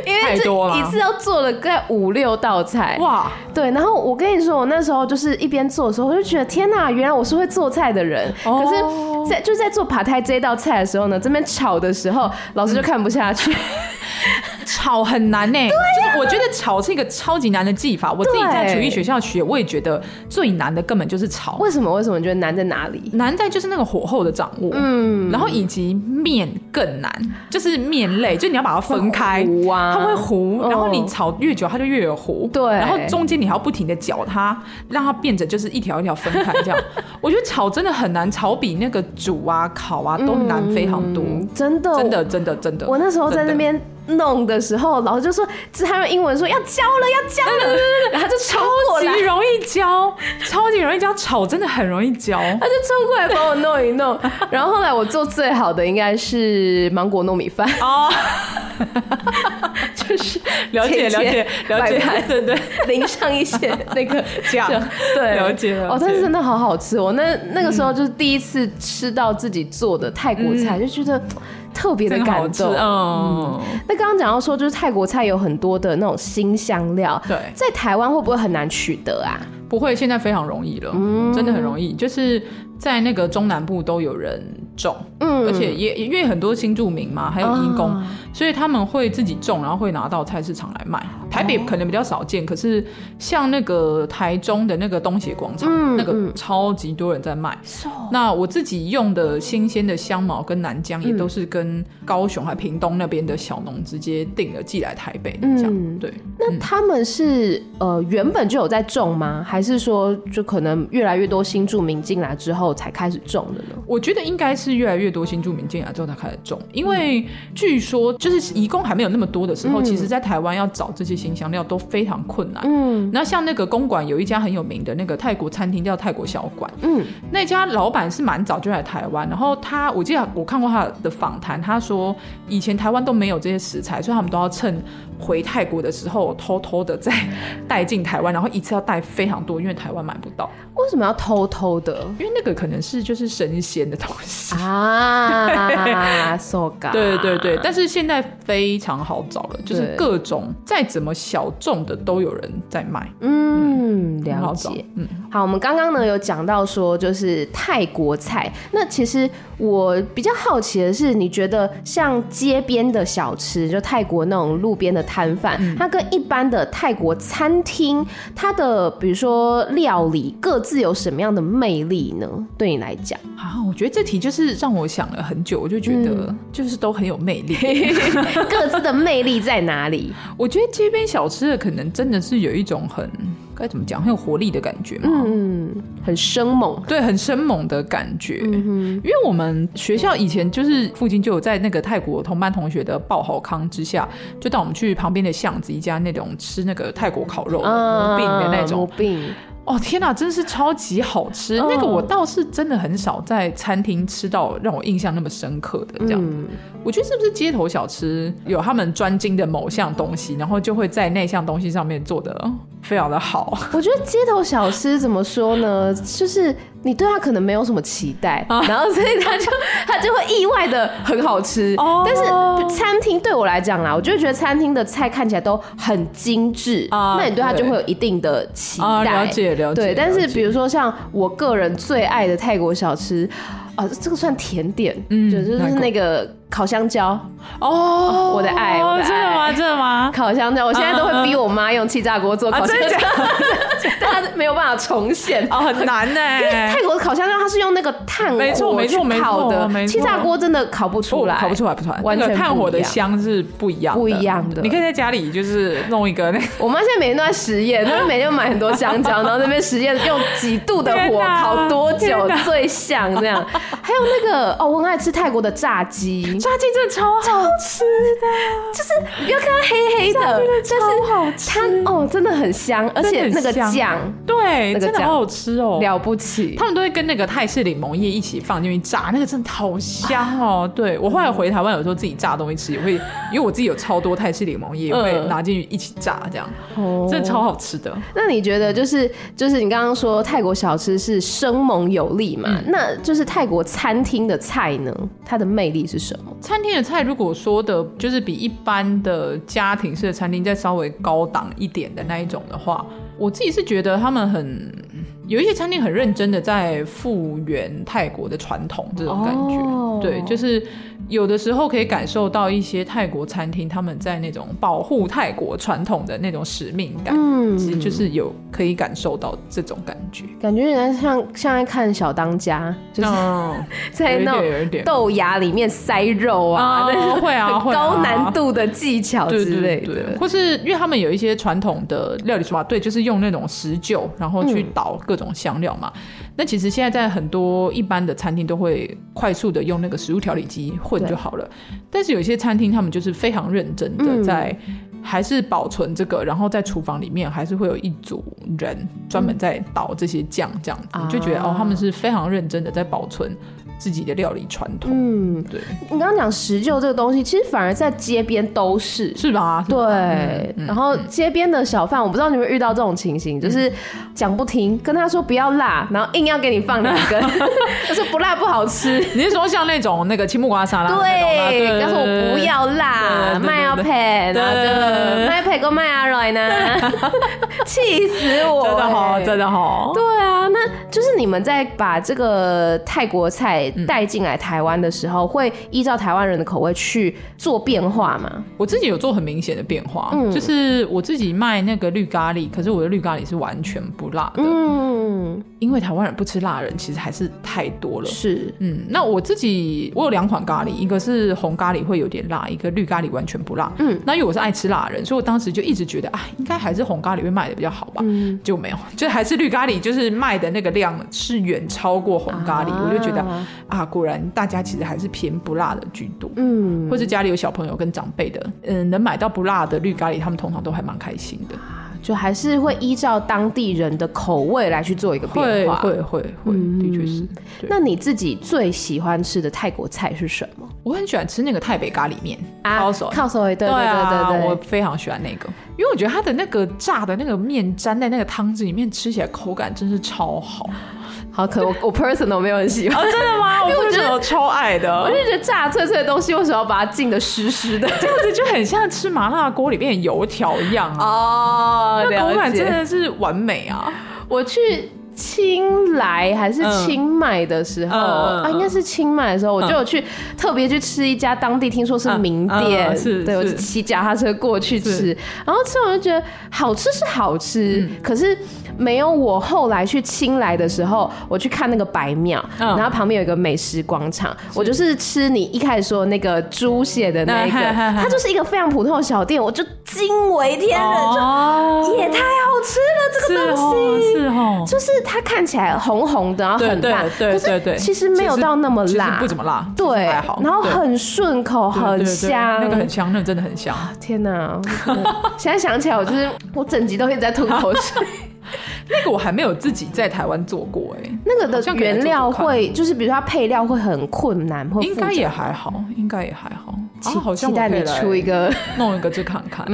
因为这一次要做了大概五六道菜。哇，对。然后我跟你说，我那时候就是一边做的时候，我就觉得天哪，原来我是会做菜的人。可是，在就在做爬胎这道菜的时候呢，这边炒的时候，老师就看不下去。炒很难呢，对，就是我觉得炒是一个超级难的技法。我自己在厨艺学校学，我也觉得最难的根本就是炒。为什么？为什么你觉得难在哪里？难在就是那个火候的掌握，嗯，然后以及面更难，就是面类，就你要把它分开，它会糊，然后你炒越久，它就越有糊，对，然后中间你还要不停的搅它，让它变成就是一条一条分开这样。我觉得炒真的很难，炒比那个煮啊、烤啊都难非常多，真的，真的，真的，真的。我那时候在那边。弄的时候，老师就说，他用英文说要教了，要教了，然后他就超级容易教，超级容易教，炒真的很容易教，他就冲过来帮我弄一弄。然后后来我做最好的应该是芒果糯米饭。哦，就是了解了解了解，对对，淋上一些那个酱，对，了解了。哦，但是真的好好吃我，那那个时候就是第一次吃到自己做的泰国菜，就觉得。特别的感动，嗯，那刚刚讲到说，就是泰国菜有很多的那种新香料，对，在台湾会不会很难取得啊？不会，现在非常容易了，嗯，真的很容易，就是在那个中南部都有人种，嗯，而且也因为很多新住民嘛，还有义工，所以他们会自己种，然后会拿到菜市场来卖。台北可能比较少见，可是像那个台中的那个东协广场，那个超级多人在卖。那我自己用的新鲜的香茅跟南姜，也都是跟高雄还屏东那边的小农直接订了寄来台北的这样。对，那他们是呃原本就有在种吗？还是说就可能越来越多新住民进来之后才开始种的呢？我觉得应该是越来越多新住民进来之后才开始种，因为据说就是移工还没有那么多的时候，其实在台湾要找这些。新香料都非常困难。嗯，那像那个公馆有一家很有名的那个泰国餐厅叫泰国小馆。嗯，那家老板是蛮早就来台湾，然后他我记得我看过他的访谈，他说以前台湾都没有这些食材，所以他们都要趁回泰国的时候偷偷的再带进台湾，然后一次要带非常多，因为台湾买不到。为什么要偷偷的？因为那个可能是就是神仙的东西啊。so good。对对对，但是现在非常好找了，就是各种再怎么小众的都有人在卖。嗯，了解。嗯，好，我们刚刚呢有讲到说就是泰国菜，那其实我比较好奇的是，你觉得像街边的小吃，就泰国那种路边的摊贩，嗯、它跟一般的泰国餐厅，它的比如说料理各自有什么样的魅力呢？对你来讲啊，我觉得这题就是让我想了很久，我就觉得就是都很有魅力，嗯、各自的魅力在哪里？我觉得街边小吃的可能真的是有一种很。该怎么讲？很有活力的感觉嘛，嗯，很生猛，对，很生猛的感觉。嗯，因为我们学校以前就是附近就有在那个泰国同班同学的报好康之下，就带我们去旁边的巷子一家那种吃那个泰国烤肉的馍饼的那种馍饼。哦天哪，真是超级好吃！那个我倒是真的很少在餐厅吃到让我印象那么深刻的这样子。我觉得是不是街头小吃有他们专精的某项东西，然后就会在那项东西上面做得非常的好。我觉得街头小吃怎么说呢？就是你对它可能没有什么期待，然后所以它就它就会意外的很好吃。但是餐厅对我来讲啦，我就觉得餐厅的菜看起来都很精致，啊那你对它就会有一定的期待。了解。对，但是比如说像我个人最爱的泰国小吃，啊，这个算甜点，嗯，就就是那个。烤香蕉哦，我的爱，我的爱，真的吗？真的吗？烤香蕉，我现在都会逼我妈用气炸锅做烤香蕉，但它没有办法重现哦，很难呢。因为泰国的烤香蕉它是用那个炭火去烤的，气炸锅真的烤不出来，烤不出来，不出来，完全炭火的香是不一样，不一样的。你可以在家里就是弄一个那，我妈现在每天都在实验，她每天买很多香蕉，然后那边实验用几度的火烤多久最像这样。还有那个哦，我很爱吃泰国的炸鸡。炸鸡真的超好吃的，就是你不要看它黑黑的，但是好吃。它哦真的很香，而且那个酱，对，真的好好吃哦，了不起。他们都会跟那个泰式柠檬叶一起放进去炸，那个真的好香哦。对，我后来回台湾，有时候自己炸东西吃也会，因为我自己有超多泰式柠檬叶，也会拿进去一起炸，这样，真的超好吃的。那你觉得就是就是你刚刚说泰国小吃是生猛有力嘛？那就是泰国餐厅的菜呢，它的魅力是什么？餐厅的菜，如果说的就是比一般的家庭式的餐厅再稍微高档一点的那一种的话，我自己是觉得他们很有一些餐厅很认真的在复原泰国的传统这种感觉，哦、对，就是。有的时候可以感受到一些泰国餐厅他们在那种保护泰国传统的那种使命感，嗯，其实就是有可以感受到这种感觉，感觉人家像像在看小当家，就是 在那种豆芽里面塞肉啊，会啊，会高难度的技巧之类的，或是因为他们有一些传统的料理手法，对，就是用那种石臼，然后去捣各种香料嘛。那其实现在在很多一般的餐厅都会快速的用那个食物调理机混就好了，但是有些餐厅他们就是非常认真的在还是保存这个，然后在厨房里面还是会有一组人专门在倒这些酱，这样子、嗯、就觉得哦，他们是非常认真的在保存。自己的料理传统，嗯，对。你刚刚讲石臼这个东西，其实反而在街边都是，是吧？对。嗯、然后街边的小贩，我不知道你们遇到这种情形，嗯、就是讲不听，跟他说不要辣，然后硬要给你放两根，他说不辣不好吃。你是说像那种那个青木瓜沙拉？对，他说我不要辣，麦要配，然后就麦培跟麦阿瑞呢，气死我！真的好，真的好。对啊，那就是你们在把这个泰国菜。带进来台湾的时候，会依照台湾人的口味去做变化吗？我自己有做很明显的变化，嗯，就是我自己卖那个绿咖喱，可是我的绿咖喱是完全不辣的，嗯，因为台湾人不吃辣人其实还是太多了，是，嗯，那我自己我有两款咖喱，一个是红咖喱会有点辣，一个绿咖喱完全不辣，嗯，那因为我是爱吃辣人，所以我当时就一直觉得啊，应该还是红咖喱会卖的比较好吧，嗯，就没有，就还是绿咖喱，就是卖的那个量是远超过红咖喱，啊、我就觉得。啊，果然大家其实还是偏不辣的居多，嗯，或者家里有小朋友跟长辈的，嗯，能买到不辣的绿咖喱，他们通常都还蛮开心的，就还是会依照当地人的口味来去做一个变化，会会会会，的确是。那你自己最喜欢吃的泰国菜是什么？我很喜欢吃那个泰北咖喱面，靠手靠手，对对对对对，我非常喜欢那个，因为我觉得它的那个炸的那个面沾在那个汤汁里面，吃起来口感真是超好。好可我我 personal 没有很喜欢，哦，真的吗？因为我觉得我超爱的，我就觉得炸脆脆的东西为什么要把它浸的湿湿的？这样子就很像吃麻辣锅里面的油条一样啊！哦，那口感真的是完美啊！我去。清莱还是清迈的时候、嗯、啊，应该是清迈的时候，我就有去、嗯、特别去吃一家当地听说是名店，对，我就骑脚踏车过去吃，然后吃完就觉得好吃是好吃，嗯、可是没有我后来去清莱的时候，我去看那个白庙，嗯、然后旁边有一个美食广场，我就是吃你一开始说的那个猪血的那个，嗯、它就是一个非常普通的小店，我就惊为天人，哦、就也太好吃了这个东西，就是。它看起来红红的，然后很辣，对对对，其实没有到那么辣，不怎么辣，对，然后很顺口，很香，那个很香，那个真的很香。天哪！现在想起来，我就是我整集都一直在吐口水。那个我还没有自己在台湾做过，哎，那个的原料会，就是比如说它配料会很困难，应该也还好，应该也还好。好期待你出一个 弄一个去看看，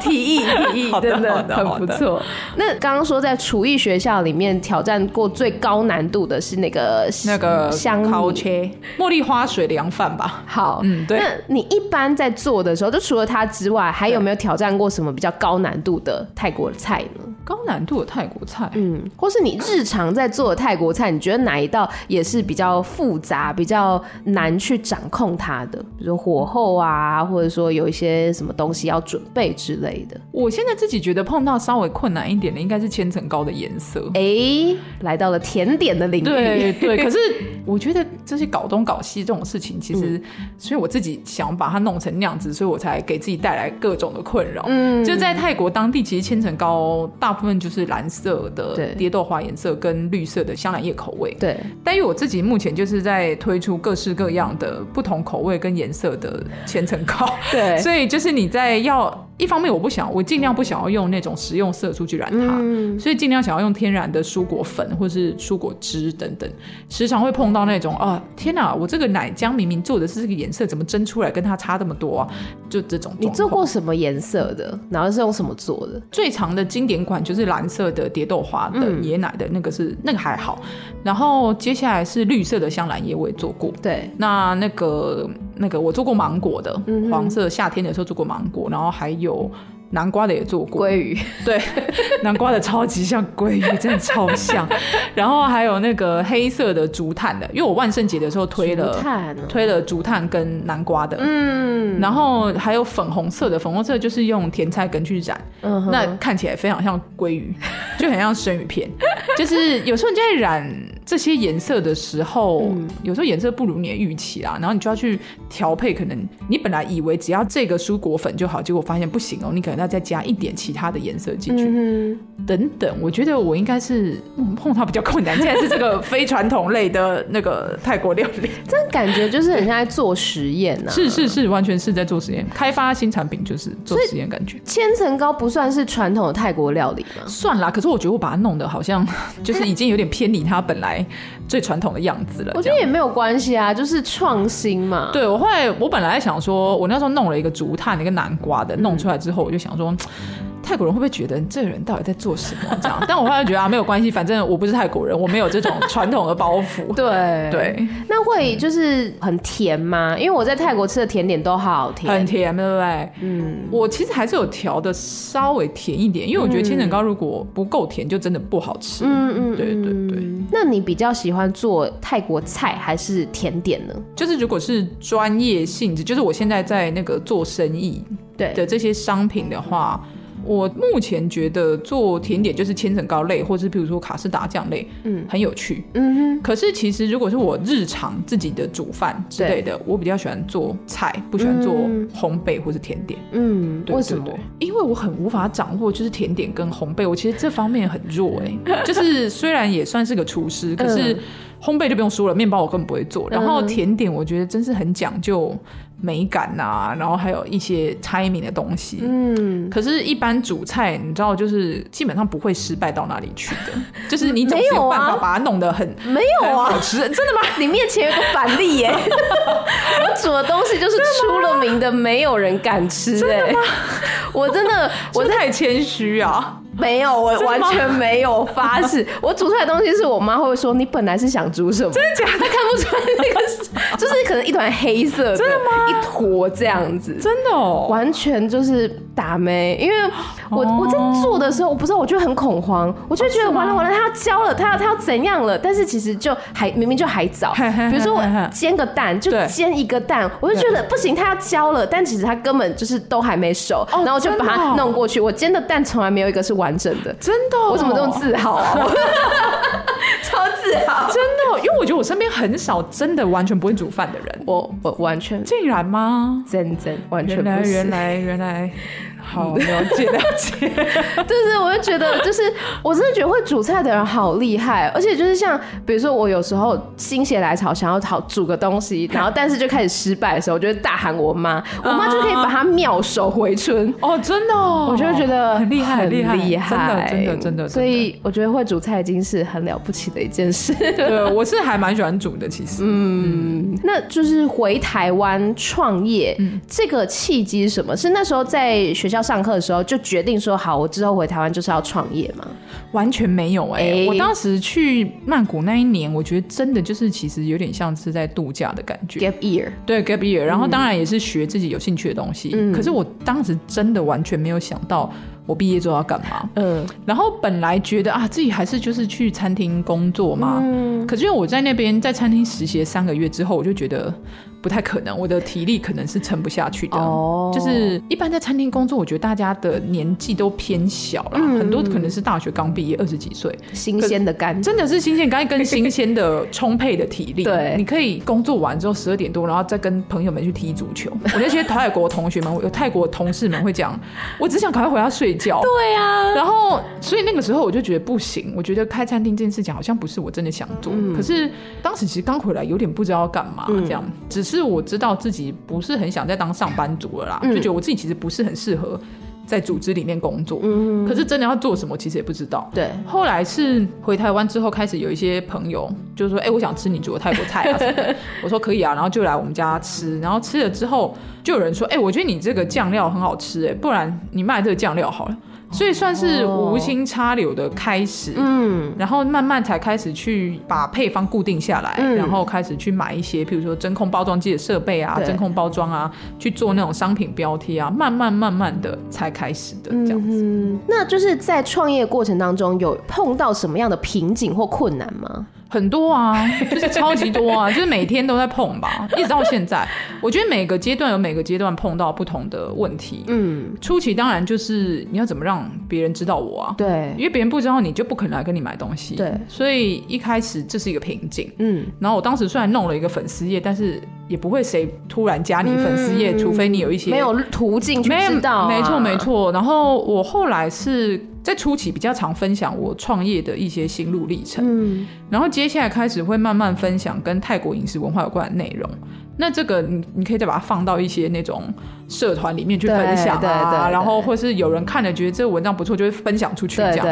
提议 提议，真的很不错。那刚刚说在厨艺学校里面挑战过最高难度的是那个那个香烤切茉莉花水凉饭吧？好，嗯，对。那你一般在做的时候，就除了它之外，还有没有挑战过什么比较高难度的泰国菜呢？高难度的泰国菜，嗯，或是你日常在做的泰国菜，你觉得哪一道也是比较复杂、比较难去掌控它的？比如说火候啊，或者说有一些什么东西要准备之类的。我现在自己觉得碰到稍微困难一点的，应该是千层糕的颜色。哎、欸，来到了甜点的领域。对对，可是 我觉得这些搞东搞西这种事情，其实，嗯、所以我自己想把它弄成那样子，所以我才给自己带来各种的困扰。嗯，就在泰国当地，其实千层糕大部分就是蓝色的蝶豆花颜色跟绿色的香兰叶口味。对，但因为我自己目前就是在推出各式各样的不同口味跟颜色的千层 糕。对，所以就是你在要。一方面我不想，我尽量不想要用那种食用色素去染它，嗯、所以尽量想要用天然的蔬果粉或是蔬果汁等等。时常会碰到那种啊，天哪，我这个奶浆明明做的是这个颜色，怎么蒸出来跟它差这么多啊？就这种。你做过什么颜色的？然后是用什么做的？最长的经典款就是蓝色的蝶豆花的椰奶的那个是、嗯、那个还好，然后接下来是绿色的香兰叶我也做过。对，那那个那个我做过芒果的，嗯、黄色夏天的时候做过芒果，然后还有。有南瓜的也做过，鲑鱼 对，南瓜的超级像鲑鱼，真的超像。然后还有那个黑色的竹炭的，因为我万圣节的时候推了，哦、推了竹炭跟南瓜的，嗯。然后还有粉红色的，粉红色就是用甜菜根去染，嗯、那看起来非常像鲑鱼，就很像生鱼片。就是有时候你在染这些颜色的时候，嗯、有时候颜色不如你的预期啦，然后你就要去调配。可能你本来以为只要这个蔬果粉就好，结果发现不行哦，你可能要再加一点其他的颜色进去，嗯、等等。我觉得我应该是碰到比较困难，现在是这个非传统类的那个泰国料理，这感觉就是很像在做实验呢、啊。是是是，完全是在做实验，开发新产品就是做实验感觉。千层糕不算是传统的泰国料理吗？算啦，可是我觉得我把它弄得好像就是已经有点偏离它本来最传统的样子了。我觉得也没有关系啊，就是创新嘛。对，我后来我本来想说，我那时候弄了一个竹炭、一个南瓜的，弄出来之后，我就想说。泰国人会不会觉得这个人到底在做什么？这样，但我后来觉得啊，没有关系，反正我不是泰国人，我没有这种传统的包袱。对对，那会就是很甜吗？因为我在泰国吃的甜点都好甜，很甜，对不对？嗯，我其实还是有调的稍微甜一点，因为我觉得千层糕如果不够甜，就真的不好吃。嗯嗯，对对对。那你比较喜欢做泰国菜还是甜点呢？就是如果是专业性质，就是我现在在那个做生意对的这些商品的话。我目前觉得做甜点就是千层糕类，或者是比如说卡士达酱类，嗯，很有趣，嗯哼。可是其实如果是我日常自己的煮饭之类的，我比较喜欢做菜，不喜欢做烘焙或是甜点，嗯，对，为什么？因为我很无法掌握就是甜点跟烘焙，我其实这方面很弱哎、欸，就是虽然也算是个厨师，可是烘焙就不用说了，面包我根本不会做，然后甜点我觉得真是很讲究。美感呐、啊，然后还有一些 timing 的东西。嗯，可是，一般煮菜，你知道，就是基本上不会失败到哪里去的。就是你总是有办法把它弄得很没有啊，好吃。真的吗？你面前有个反例耶！我煮的东西就是出了名的，没有人敢吃。真的吗？我真的，我 太谦虚啊。没有，我完全没有发誓。我煮出来的东西是我妈会说，你本来是想煮什么？真的假的？她看不出来那个是，就是可能一团黑色的，真的吗？一坨这样子，真的哦，完全就是打没。因为我我在做的时候，我不知道，我就很恐慌，我就觉得完了完了，他要焦了，他要他要怎样了？但是其实就还明明就还早。比如说我煎个蛋，就煎一个蛋，我就觉得不行，他要焦了，但其实他根本就是都还没熟，然后我就把它弄过去。我煎的蛋从来没有一个是完。真的，真的，我怎么这么自豪啊？超自豪，真的，因为我觉得我身边很少真的完全不会煮饭的人。我我完全，竟然吗？真真完全不是，原来原来原来。好了解了解，就是我就觉得，就是我真的觉得会煮菜的人好厉害，而且就是像比如说我有时候心血来潮想要炒煮个东西，然后但是就开始失败的时候，我就会大喊我妈，我妈就可以把它妙手回春。哦，真的，我就会觉得很厉害，很厉害，真的真的真的。所以我觉得会煮菜已经是很了不起的一件事。对，我是还蛮喜欢煮的，其实。嗯，那就是回台湾创业，这个契机是什么？是那时候在学校。上课的时候就决定说好，我之后回台湾就是要创业嘛？完全没有哎、欸！欸、我当时去曼谷那一年，我觉得真的就是其实有点像是在度假的感觉。Gap year，对 Gap year，然后当然也是学自己有兴趣的东西。嗯、可是我当时真的完全没有想到我毕业之后要干嘛。嗯，然后本来觉得啊，自己还是就是去餐厅工作嘛。嗯，可是因为我在那边在餐厅实习三个月之后，我就觉得。不太可能，我的体力可能是撑不下去的。哦，就是一般在餐厅工作，我觉得大家的年纪都偏小了，很多可能是大学刚毕业，二十几岁，新鲜的肝，真的是新鲜肝跟新鲜的充沛的体力。对，你可以工作完之后十二点多，然后再跟朋友们去踢足球。我那些泰国同学们，有泰国同事们会讲，我只想赶快回家睡觉。对啊，然后所以那个时候我就觉得不行，我觉得开餐厅这件事情好像不是我真的想做。可是当时其实刚回来，有点不知道要干嘛，这样只。是我知道自己不是很想再当上班族了啦，嗯、就觉得我自己其实不是很适合在组织里面工作。嗯，可是真的要做什么，其实也不知道。对，后来是回台湾之后，开始有一些朋友就说：“哎、欸，我想吃你煮的泰国菜啊什么的。”我说：“可以啊。”然后就来我们家吃，然后吃了之后，就有人说：“哎、欸，我觉得你这个酱料很好吃，哎，不然你卖这个酱料好了。”所以算是无心插柳的开始，嗯，然后慢慢才开始去把配方固定下来，嗯、然后开始去买一些，譬如说真空包装机的设备啊，真空包装啊，去做那种商品标题啊，慢慢慢慢的才开始的这样子。嗯、那就是在创业过程当中有碰到什么样的瓶颈或困难吗？很多啊，就是超级多啊，就是每天都在碰吧，一直到现在。我觉得每个阶段有每个阶段碰到不同的问题。嗯，初期当然就是你要怎么让别人知道我啊？对，因为别人不知道你就不可能来跟你买东西。对，所以一开始这是一个瓶颈。嗯，然后我当时虽然弄了一个粉丝页，但是也不会谁突然加你粉丝页，嗯、除非你有一些没有途径去知道、啊。没错没错。然后我后来是。在初期比较常分享我创业的一些心路历程，嗯，然后接下来开始会慢慢分享跟泰国饮食文化有关的内容。那这个你你可以再把它放到一些那种社团里面去分享啊，对对对对，然后或是有人看了觉得这个文章不错，就会分享出去，这样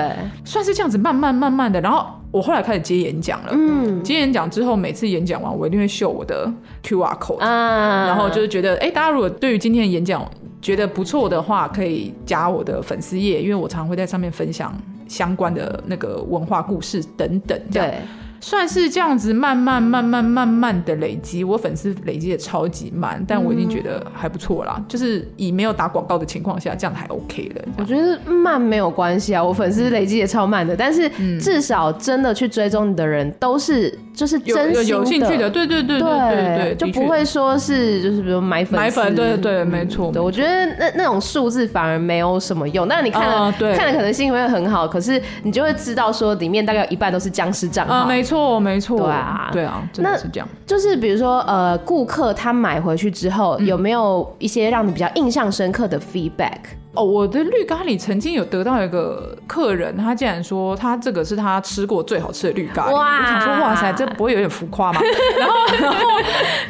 算是这样子慢慢慢慢的。然后我后来开始接演讲了，嗯，接演讲之后，每次演讲完我一定会秀我的 QR code，啊，然后就是觉得哎，大家如果对于今天的演讲。觉得不错的话，可以加我的粉丝页，因为我常会在上面分享相关的那个文化故事等等。对。算是这样子，慢慢、慢慢、慢慢的累积，我粉丝累积的超级慢，但我已经觉得还不错啦。嗯、就是以没有打广告的情况下，这样还 OK 了。我觉得慢没有关系啊，我粉丝累积也超慢的，但是至少真的去追踪你的人都是就是真心有，有兴趣的，对对对对对对，就不会说是就是比如买粉买粉，对对对，没错。对，我觉得那那种数字反而没有什么用，但是你看了、呃、看了可能心情会很好，可是你就会知道说里面大概有一半都是僵尸账号。啊、呃，没错没错。对啊，对啊，真的是这样。就是比如说，呃，顾客他买回去之后，有没有一些让你比较印象深刻的 feedback？哦，我的绿咖喱曾经有得到一个客人，他竟然说他这个是他吃过最好吃的绿咖喱。哇！我想说，哇塞，这不会有点浮夸吗？然后，然后，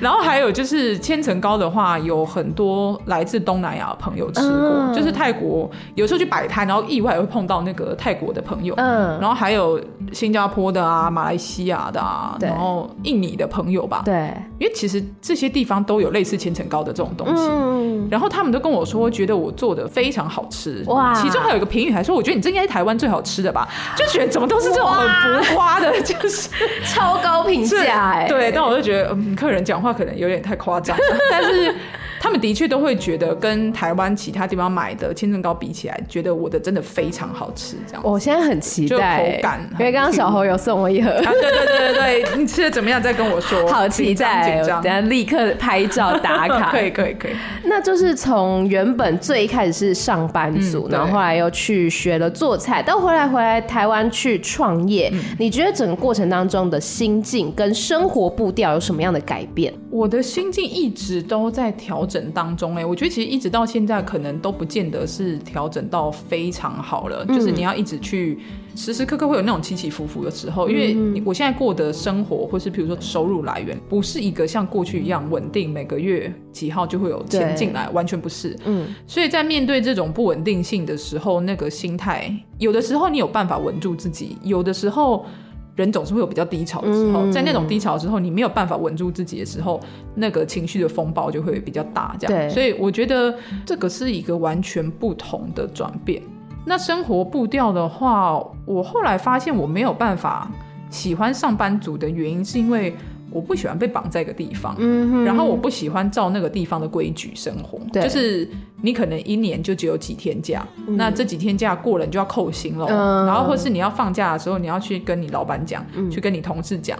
然后还有就是千层糕的话，有很多来自东南亚的朋友吃过，嗯、就是泰国有时候去摆摊，然后意外会碰到那个泰国的朋友，嗯，然后还有新加坡的啊、马来西亚的啊，然后印尼的朋友吧，对，因为其实这些地方都有类似千层糕的这种东西，嗯，然后他们都跟我说，觉得我做的非常。非常好吃哇！其中还有一个评语还说，我觉得你这应该是台湾最好吃的吧？就觉得怎么都是这种很浮夸的，就是 超高评价哎。对，但我就觉得，嗯，客人讲话可能有点太夸张了，但是。他们的确都会觉得跟台湾其他地方买的千层糕比起来，觉得我的真的非常好吃。这样，我现在很期待口感，因为刚刚小侯有送我一盒。啊，对对对对对，你吃的怎么样？再跟我说。好期待，等下立刻拍照打卡。可以可以可以。那就是从原本最一开始是上班族，嗯，然后后来又去学了做菜，到回来回来台湾去创业，嗯，你觉得整个过程当中的心境跟生活步调有什么样的改变？我的心境一直都在调整当中哎，我觉得其实一直到现在可能都不见得是调整到非常好了，嗯、就是你要一直去时时刻刻会有那种起起伏伏的时候，因为我现在过的生活或是比如说收入来源不是一个像过去一样稳定，每个月几号就会有钱进来，完全不是。嗯，所以在面对这种不稳定性的时候，那个心态有的时候你有办法稳住自己，有的时候。人总是会有比较低潮的时候，在那种低潮的时候，你没有办法稳住自己的时候，那个情绪的风暴就会比较大。这样，所以我觉得这个是一个完全不同的转变。那生活步调的话，我后来发现我没有办法喜欢上班族的原因，是因为。我不喜欢被绑在一个地方，嗯，然后我不喜欢照那个地方的规矩生活，对，就是你可能一年就只有几天假，嗯，那这几天假过了你就要扣薪了，嗯，然后或是你要放假的时候，你要去跟你老板讲，嗯，去跟你同事讲，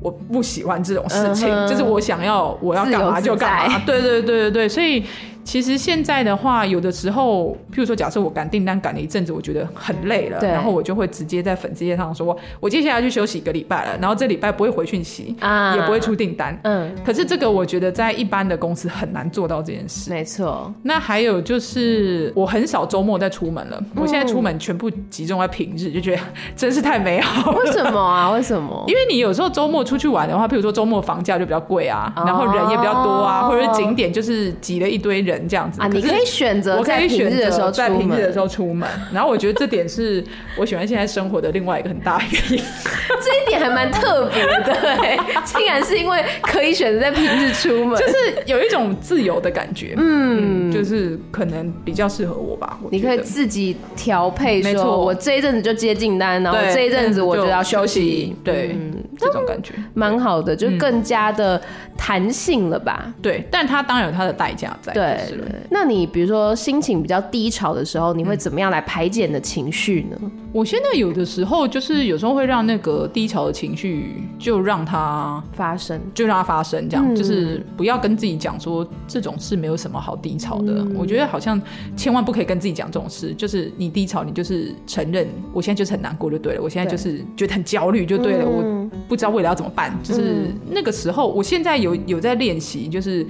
我不喜欢这种事情，嗯，就是我想要我要干嘛就干嘛，对对对对对，所以。其实现在的话，有的时候，譬如说，假设我赶订单赶了一阵子，我觉得很累了，然后我就会直接在粉丝页上说，我接下来去休息一个礼拜了，然后这礼拜不会回讯息，啊，也不会出订单，嗯。可是这个我觉得在一般的公司很难做到这件事。没错。那还有就是，我很少周末再出门了，嗯，我现在出门全部集中在平日，就觉得真是太美好了。为什么啊？为什么？因为你有时候周末出去玩的话，譬如说周末房价就比较贵啊，然后人也比较多啊，或者是景点就是挤了一堆人。人这样子啊，你可以选择在平日的时候，在平日的时候出门。然后我觉得这点是我喜欢现在生活的另外一个很大原因。这一点还蛮特别的，竟然是因为可以选择在平日出门，就是有一种自由的感觉。嗯，就是可能比较适合我吧。你可以自己调配，说我这一阵子就接订单，然后这一阵子我就要休息。对，这种感觉蛮好的，就更加的弹性了吧？对，但它当然有它的代价在。对。对，那你比如说心情比较低潮的时候，你会怎么样来排解你的情绪呢？我现在有的时候就是有时候会让那个低潮的情绪就让它发生，就让它发生，这样、嗯、就是不要跟自己讲说这种事没有什么好低潮的。嗯、我觉得好像千万不可以跟自己讲这种事，就是你低潮，你就是承认我现在就是很难过就对了，我现在就是觉得很焦虑就对了，嗯、我不知道未来要怎么办。就是那个时候，我现在有有在练习，就是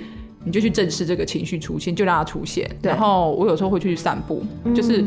你就去正视这个情绪出现，就让它出现。然后我有时候会去散步，就是。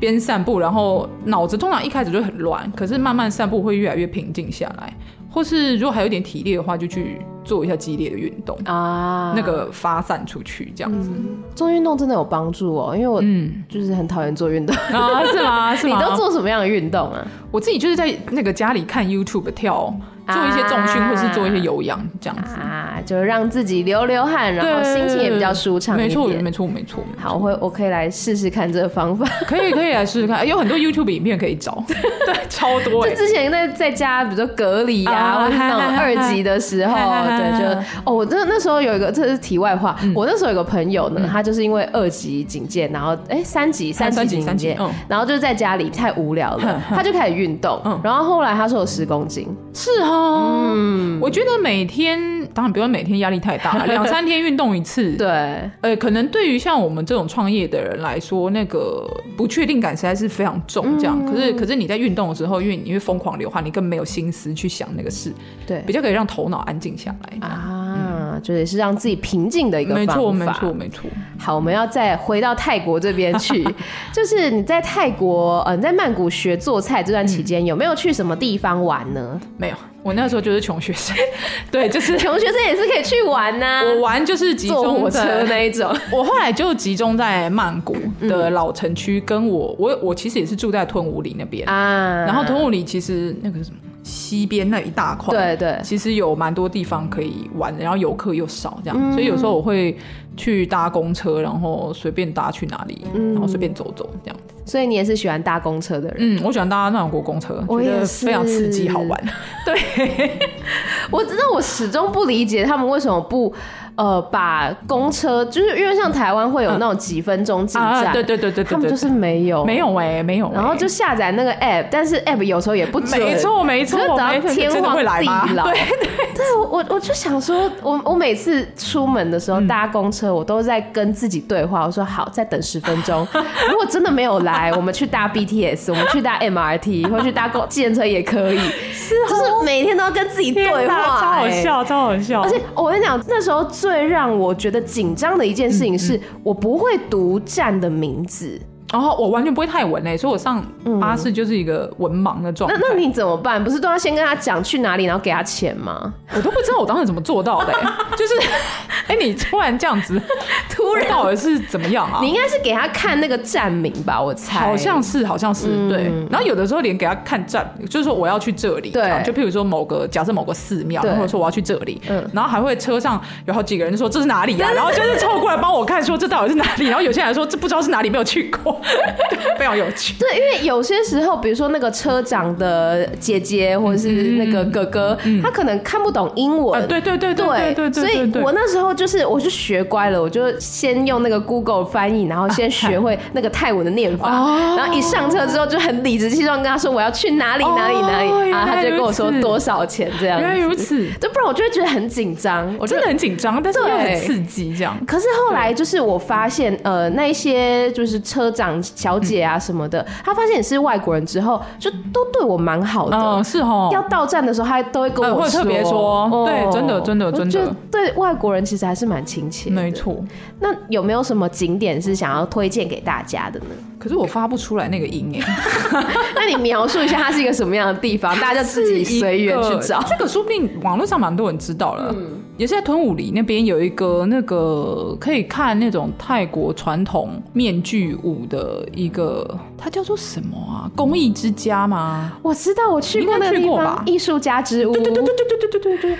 边散步，然后脑子通常一开始就很乱，可是慢慢散步会越来越平静下来。或是如果还有点体力的话，就去做一下激烈的运动啊，那个发散出去这样子。嗯、做运动真的有帮助哦，因为我嗯就是很讨厌做运动 啊，是吗？是吗？你都做什么样的运动啊？我自己就是在那个家里看 YouTube 跳。做一些重训，或是做一些有氧，这样子啊，就让自己流流汗，然后心情也比较舒畅。没错，没错，没错。好，我会，我可以来试试看这个方法。可以，可以来试试看。有很多 YouTube 影片可以找，对，超多。就之前在在家，比如说隔离啊，或者那种二级的时候，对，就哦，我那那时候有一个，这是题外话。我那时候有个朋友呢，他就是因为二级警戒，然后哎三级三级警戒，然后就在家里太无聊了，他就开始运动，然后后来他瘦了十公斤，是哦。嗯，我觉得每天当然不用每天压力太大，两三天运动一次。对，呃，可能对于像我们这种创业的人来说，那个不确定感实在是非常重。这样，嗯、可是可是你在运动的时候，因为你会疯狂流汗，你更没有心思去想那个事。对，比较可以让头脑安静下来。啊，嗯、就也是让自己平静的一个方法。没错，没错，没错。好，我们要再回到泰国这边去，就是你在泰国，呃，你在曼谷学做菜这段期间，嗯、有没有去什么地方玩呢？没有。我那时候就是穷学生，对，就是 穷学生也是可以去玩呐、啊。我玩就是集中坐火车那一种。我后来就集中在曼谷的老城区，跟我我我其实也是住在吞武里那边啊。然后吞武里其实那个什么西边那一大块，对对，其实有蛮多地方可以玩，然后游客又少这样，嗯、所以有时候我会去搭公车，然后随便搭去哪里，然后随便走走这样子。所以你也是喜欢搭公车的人？嗯，我喜欢搭那种国公车，我觉得非常刺激好玩。对，我知道，我始终不理解他们为什么不。呃，把公车就是因为像台湾会有那种几分钟进站，对对对对，他们就是没有，没有哎，没有。然后就下载那个 app，但是 app 有时候也不准，没错没错，等到天荒地老。对对，我我就想说，我我每次出门的时候搭公车，我都在跟自己对话，我说好，再等十分钟，如果真的没有来，我们去搭 BTS，我们去搭 MRT，或去搭公计程车也可以。是，就是每天都要跟自己对话，超好笑，超好笑。而且我跟你讲，那时候最最让我觉得紧张的一件事情是，我不会读站的名字。然后我完全不会泰文嘞，所以我上巴士就是一个文盲的状态。那那你怎么办？不是都要先跟他讲去哪里，然后给他钱吗？我都不知道我当时怎么做到的。就是，哎，你突然这样子，突然到底是怎么样啊？你应该是给他看那个站名吧？我猜好像是，好像是对。然后有的时候连给他看站，就是说我要去这里，对，就譬如说某个假设某个寺庙，或者说我要去这里，嗯，然后还会车上有好几个人说这是哪里呀？然后就是凑过来帮我看，说这到底是哪里？然后有些人说这不知道是哪里，没有去过。非常有趣。对，因为有些时候，比如说那个车长的姐姐或者是那个哥哥，他可能看不懂英文。对对对对对。所以我那时候就是，我就学乖了，我就先用那个 Google 翻译，然后先学会那个泰文的念法。然后一上车之后就很理直气壮跟他说我要去哪里哪里哪里，然后他就跟我说多少钱这样。原来如此。对，不然我就会觉得很紧张。我真的很紧张，但是又很刺激这样。可是后来就是我发现，呃，那些就是车长小姐啊什么的，他发现你是外国人之后，就都对我蛮好的。嗯，是哦。要到站的时候，他都会跟我说，特别说，对，真的，真的，真的，对外国人其实还是蛮亲切。没错。那有没有什么景点是想要推荐给大家的呢？可是我发不出来那个音哎。那你描述一下它是一个什么样的地方，大家就自己随缘去找。这个说不定网络上蛮多人知道了。嗯。也是在屯武里那边有一个那个可以看那种泰国传统面具舞的一个，它叫做什么啊？工艺之家吗？我知道，我去过那个地方，艺术家之屋。对对对对对对对对对对。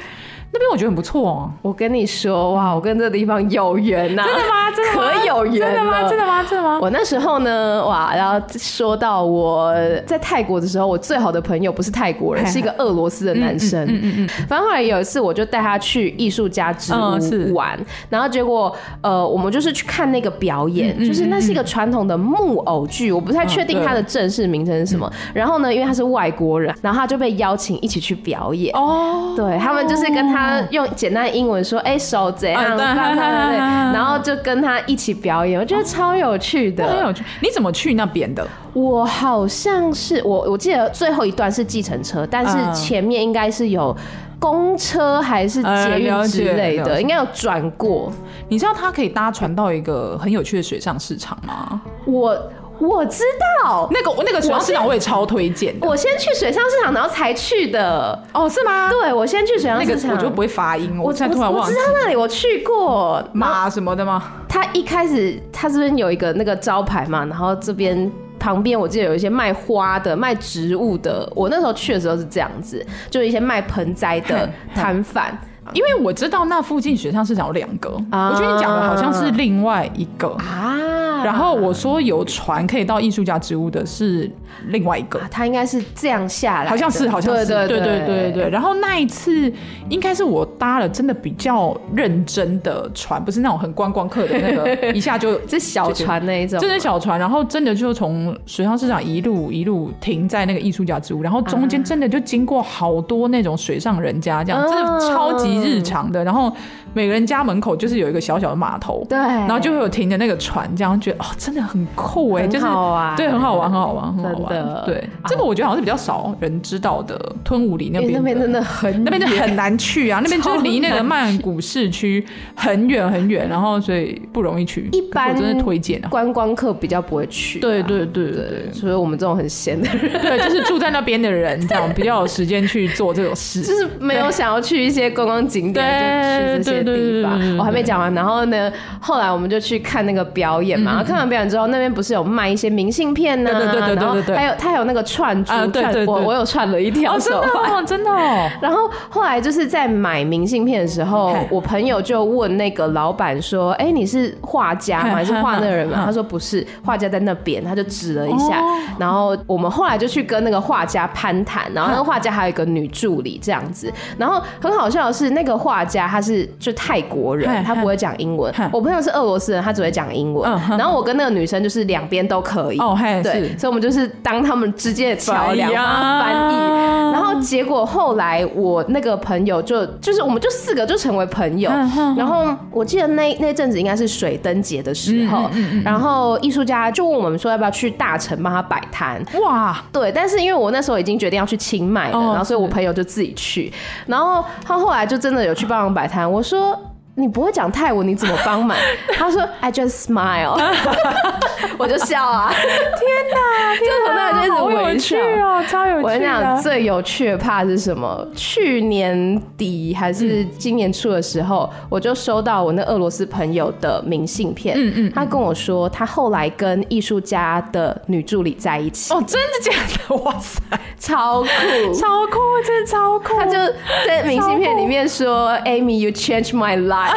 那边我觉得很不错哦。我跟你说哇，我跟这个地方有缘呐。真的吗？真的吗？可有缘真的吗？真的吗？真的吗？我那时候呢，哇，然后说到我在泰国的时候，我最好的朋友不是泰国人，是一个俄罗斯的男生。嗯嗯嗯。反正后来有一次，我就带他去艺术家之屋玩，然后结果呃，我们就是去看那个表演，就是那是一个传统的木偶剧，我不太确定它的正式名称是什么。然后呢，因为他是外国人，然后他就被邀请一起去表演。哦。对，他们就是跟他用简单的英文说：“哎，手怎样？”对对 对。然后就跟他一起表演，我觉得超有趣的。很有趣。你怎么去那边的？我好像是我，我记得最后一段是计程车，但是前面应该是有公车还是捷运之类的，应该有转过。你知道他可以搭船到一个很有趣的水上市场吗？我。我知道那个那个水上市场我也超推荐的。我先去水上市场，然后才去的。哦，是吗？对，我先去水上市场，那个我就不会发音。我才突然忘记。我知道那里，我去过马什么的吗？他一开始他这边有一个那个招牌嘛，然后这边旁边我记得有一些卖花的、卖植物的。我那时候去的时候是这样子，就一些卖盆栽的摊贩。因为我知道那附近水上市场有两个，啊我觉得你讲的好像是另外一个啊。然后我说有船可以到艺术家之屋的是另外一个，他应该是这样下来，好像是，好像是，对对对对对。然后那一次应该是我搭了真的比较认真的船，不是那种很观光客的那个，一下就这小船那一种，真的小船。然后真的就从水上市场一路一路停在那个艺术家之屋，然后中间真的就经过好多那种水上人家，这样真的超级日常的。然后每个人家门口就是有一个小小的码头，对，然后就会有停的那个船，这样觉得哦，真的很酷哎，就是对，很好玩，很好玩，很好玩。对，这个我觉得好像是比较少人知道的。吞武里那边，那边真的很，那边就很难去啊。那边就离那个曼谷市区很远很远，然后所以不容易去。一般真的推荐观光客比较不会去。对对对对，所以我们这种很闲的人，对，就是住在那边的人，这样比较有时间去做这种事。就是没有想要去一些观光景点，就去这些地方。我还没讲完，然后呢，后来我们就去看那个表演嘛。看完表演之后，那边不是有卖一些明信片呢？对对对对对，还有他有那个串珠，串我我有串了一条手环，真的。然后后来就是在买明信片的时候，我朋友就问那个老板说：“哎，你是画家吗？还是画那个人吗？”他说：“不是，画家在那边。”他就指了一下。然后我们后来就去跟那个画家攀谈，然后那个画家还有一个女助理这样子。然后很好笑的是，那个画家他是就泰国人，他不会讲英文。我朋友是俄罗斯人，他只会讲英文。然后我跟那个女生就是两边都可以。哦，对，所以我们就是当他们之间的桥梁，翻译。然后结果后来我那个朋友就就是我们就四个就成为朋友。然后我记得那那阵子应该是水灯节的时候，然后艺术家就问我们说要不要去大城帮他摆摊。哇，对，但是因为我那时候已经决定要去清迈了，然后所以我朋友就自己去。然后他后来就真的有去帮忙摆摊。我说。你不会讲泰文，你怎么帮忙？他说 I just smile，我就笑啊！天哪，就从那里就一直微笑哦，超有趣！我跟你讲，最有趣的怕是什么？去年底还是今年初的时候，我就收到我那俄罗斯朋友的明信片。嗯嗯，他跟我说，他后来跟艺术家的女助理在一起。哦，真的假的？哇塞，超酷，超酷，真的超酷！他就在明信片里面说：“Amy，you changed my life。”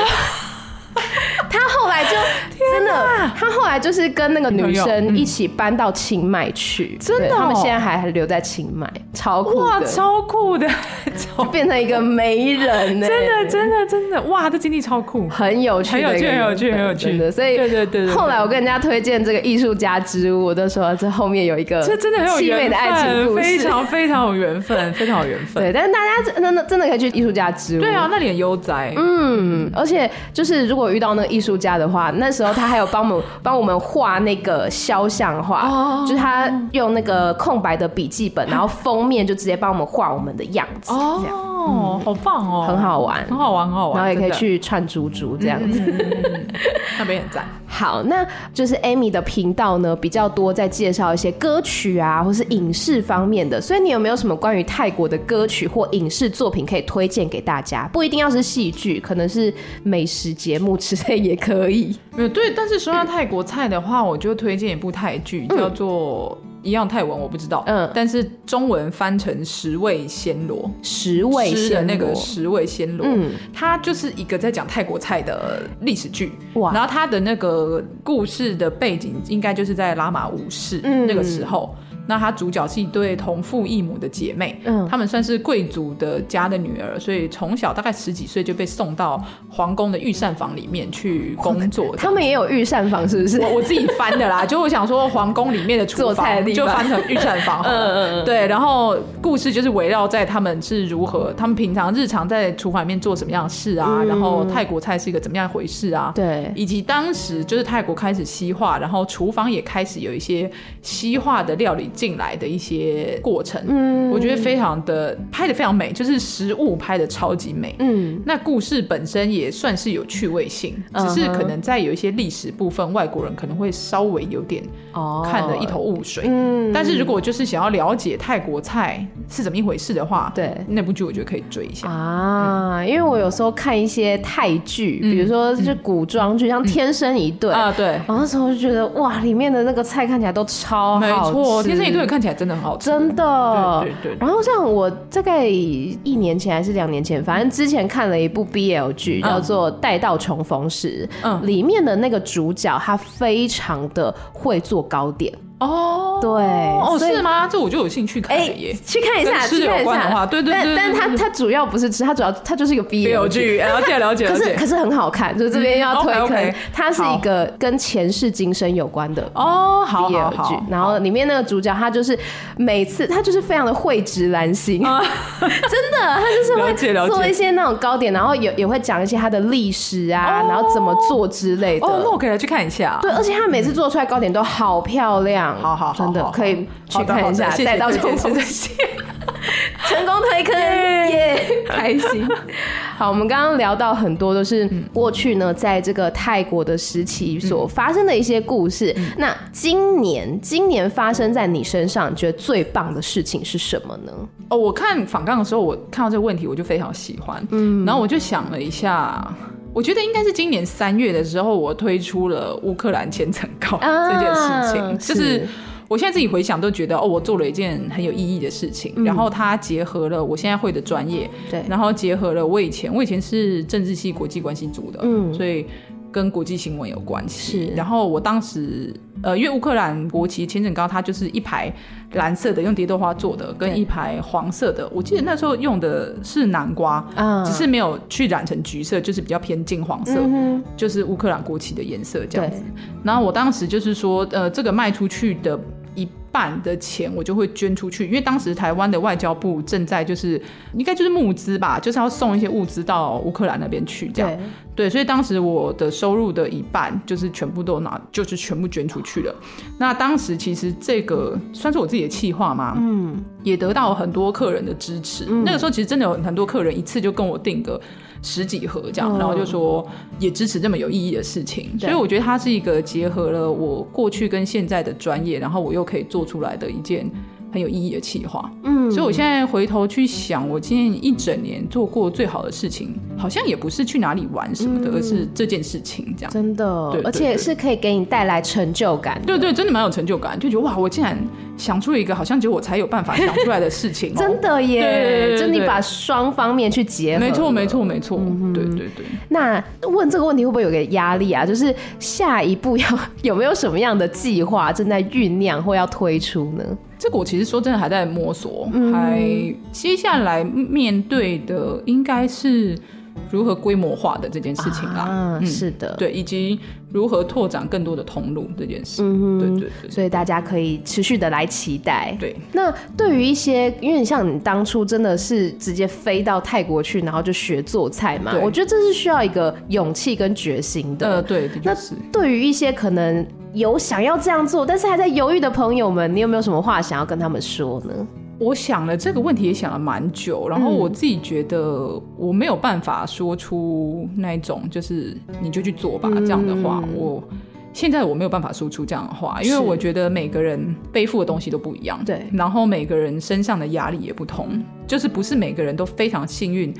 他后来就真的，他后来就是跟那个女生一起搬到清迈去，真的，他们现在还还留在清迈，超酷哇，超酷的，就变成一个媒人，真的，真的，真的，哇，这经历超酷，很有趣，很有趣，很有趣，很有趣。的，所以对对对，后来我跟人家推荐这个艺术家之屋，我都说这后面有一个，这真的很有凄美的爱情故事，非常非常有缘分，非常有缘分。对，但是大家真的真的可以去艺术家之屋，对啊，那里很悠哉，嗯，而且就是如果遇到那个艺术家的话，那时候他还有帮我们帮我们画那个肖像画，就是他用那个空白的笔记本，然后封面就直接帮我们画我们的样子，哦，好棒哦，很好玩，很好玩，很好玩，然后也可以去串珠珠这样子，那边很赞。好，那就是 Amy 的频道呢，比较多在介绍一些歌曲啊，或是影视方面的。所以你有没有什么关于泰国的歌曲或影视作品可以推荐给大家？不一定要是戏剧，可能是美食节目之类也可以。没有对，但是说到泰国菜的话，我就推荐一部泰剧，叫做。一样泰文我不知道，嗯，但是中文翻成十味暹罗，十味的那个十味暹罗，嗯，它就是一个在讲泰国菜的历史剧，哇，然后它的那个故事的背景应该就是在拉玛五世那个时候。嗯那他主角是一对同父异母的姐妹，嗯，他们算是贵族的家的女儿，所以从小大概十几岁就被送到皇宫的御膳房里面去工作。他们也有御膳房，是不是？我我自己翻的啦，就我想说皇宫里面的厨房就翻成御膳房，嗯嗯嗯，对。然后故事就是围绕在他们是如何，他们平常日常在厨房里面做什么样的事啊，嗯、然后泰国菜是一个怎么样回事啊？对，以及当时就是泰国开始西化，然后厨房也开始有一些西化的料理。进来的一些过程，嗯，我觉得非常的拍的非常美，就是食物拍的超级美，嗯，那故事本身也算是有趣味性，只是可能在有一些历史部分，外国人可能会稍微有点哦。看得一头雾水，嗯，但是如果就是想要了解泰国菜是怎么一回事的话，对，那部剧我觉得可以追一下。啊，因为我有时候看一些泰剧，比如说就是古装剧，像《天生一对》啊，对，然后那时候就觉得哇，里面的那个菜看起来都超好吃，这一对看起来真的很好吃，真的。对对对。然后像我大概一年前还是两年前，反正之前看了一部 BL 剧，叫做《待到重逢时》，嗯，里面的那个主角他非常的会做糕点。哦，对，哦，是吗？这我就有兴趣看耶，去看一下，去看一下。对对对，但但他他主要不是吃，它主要它就是一个 BL 剧，了解了解。可是可是很好看，就这边要推坑，它是一个跟前世今生有关的哦剧。然后里面那个主角他就是每次他就是非常的蕙质兰心，真的，他就是会做一些那种糕点，然后也也会讲一些他的历史啊，然后怎么做之类的。哦，那我可以来去看一下。对，而且他每次做出来糕点都好漂亮。好好好，真的可以去看一下，带到重逢，成功推坑 耶，开心。好，我们刚刚聊到很多都是过去呢，在这个泰国的时期所发生的一些故事。那今年，今年发生在你身上，你觉得最棒的事情是什么呢？哦，我看访港的时候，我看到这个问题，我就非常喜欢。嗯，然后我就想了一下。我觉得应该是今年三月的时候，我推出了乌克兰千层糕这件事情，啊、就是我现在自己回想都觉得哦，我做了一件很有意义的事情。嗯、然后它结合了我现在会的专业，对，然后结合了我以前我以前是政治系国际关系组的，嗯，所以跟国际新闻有关系。是，然后我当时。呃，因为乌克兰国旗千层糕，它就是一排蓝色的，用蝶豆花做的，跟一排黄色的。我记得那时候用的是南瓜，嗯，只是没有去染成橘色，就是比较偏金黄色，嗯、就是乌克兰国旗的颜色这样子。然后我当时就是说，呃，这个卖出去的一半的钱我就会捐出去，因为当时台湾的外交部正在就是应该就是募资吧，就是要送一些物资到乌克兰那边去，这样对，对，所以当时我的收入的一半就是全部都拿，就是全部捐出去了。那当时其实这个算是我自己的企划嘛，嗯，也得到很多客人的支持。嗯、那个时候其实真的有很多客人一次就跟我订个。十几盒这样，然后就说也支持这么有意义的事情，嗯、所以我觉得它是一个结合了我过去跟现在的专业，然后我又可以做出来的一件。很有意义的企划，嗯，所以我现在回头去想，我今年一整年做过最好的事情，好像也不是去哪里玩什么的，嗯、而是这件事情这样。真的，对，而且是可以给你带来成就感。对，对对，真的蛮有成就感，就觉得哇，我竟然想出了一个好像只有我才有办法想出来的事情，真的耶！就你把双方面去结合，没错，没错，没错。嗯、对对对。那问这个问题会不会有个压力啊？就是下一步要 有没有什么样的计划正在酝酿或要推出呢？这个我其实说真的还在摸索，嗯、还接下来面对的应该是如何规模化的这件事情啦。啊，嗯、是的，对，以及如何拓展更多的通路这件事。对，对。所以大家可以持续的来期待。对，那对于一些，因为你像你当初真的是直接飞到泰国去，然后就学做菜嘛，我觉得这是需要一个勇气跟决心的。呃，对。那对于一些可能。有想要这样做，但是还在犹豫的朋友们，你有没有什么话想要跟他们说呢？我想了这个问题也想了蛮久，然后我自己觉得我没有办法说出那一种，就是你就去做吧这样的话。嗯、我现在我没有办法说出这样的话，因为我觉得每个人背负的东西都不一样，对，然后每个人身上的压力也不同，就是不是每个人都非常幸运。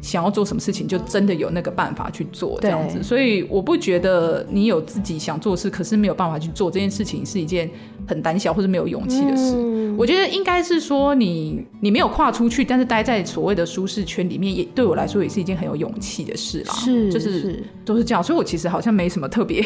想要做什么事情，就真的有那个办法去做这样子。所以我不觉得你有自己想做的事，可是没有办法去做这件事情是一件很胆小或者没有勇气的事。嗯、我觉得应该是说你你没有跨出去，但是待在所谓的舒适圈里面，也对我来说也是一件很有勇气的事啦。是，就是是都是这样。所以我其实好像没什么特别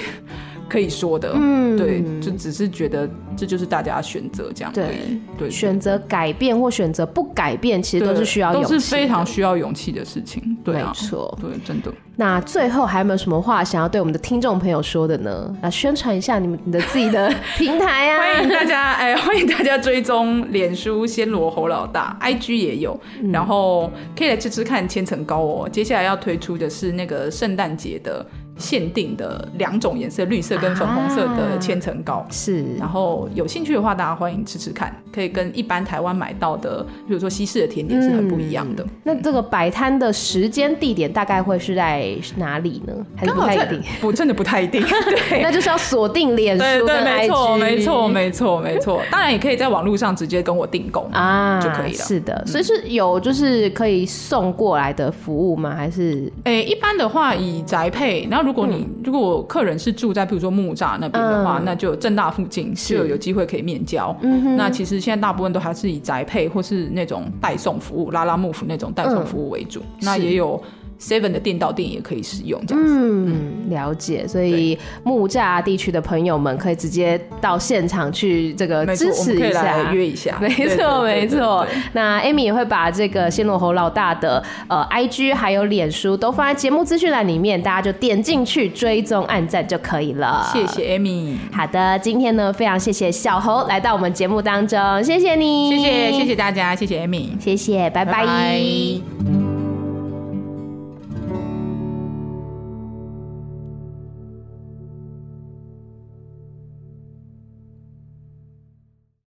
可以说的。嗯，对，就只是觉得这就是大家选择这样。对对，选择改变或选择不改变，其实都是需要勇气，都是非常需要勇气的事。对啊，没错，对，真的。那最后还有没有什么话想要对我们的听众朋友说的呢？那宣传一下你们你的自己的平台啊！欢迎大家，哎，欢迎大家追踪脸书暹罗侯老大，IG 也有，嗯、然后可以来吃吃看千层糕哦。接下来要推出的是那个圣诞节的。限定的两种颜色，绿色跟粉红色的千层糕、啊、是。然后有兴趣的话，大家欢迎吃吃看，可以跟一般台湾买到的，比如说西式的甜点是很不一样的。嗯、那这个摆摊的时间地点大概会是在哪里呢？还是不太一定？不，真的不太一定。对，那就是要锁定脸书。对对，没错，没错，没错，没错。当然也可以在网络上直接跟我订购啊，就可以了。是的，所以是有就是可以送过来的服务吗？还是？哎、欸，一般的话以宅配，然后。如果你、嗯、如果客人是住在比如说木栅那边的话，嗯、那就正大附近就有机会可以面交。那其实现在大部分都还是以宅配或是那种代送服务、拉拉木夫那种代送服务为主。嗯、那也有。Seven 的店到店也可以使用，这样子。嗯，了解。所以木栅地区的朋友们可以直接到现场去这个支持一下，约一下。没错，没错。那 Amy 也会把这个暹罗侯老大的呃 IG 还有脸书都放在节目资讯栏里面，大家就点进去追踪按赞就可以了。谢谢 Amy。好的，今天呢非常谢谢小侯来到我们节目当中，谢谢你，谢谢谢谢大家，谢谢 Amy，谢谢，拜拜。拜拜。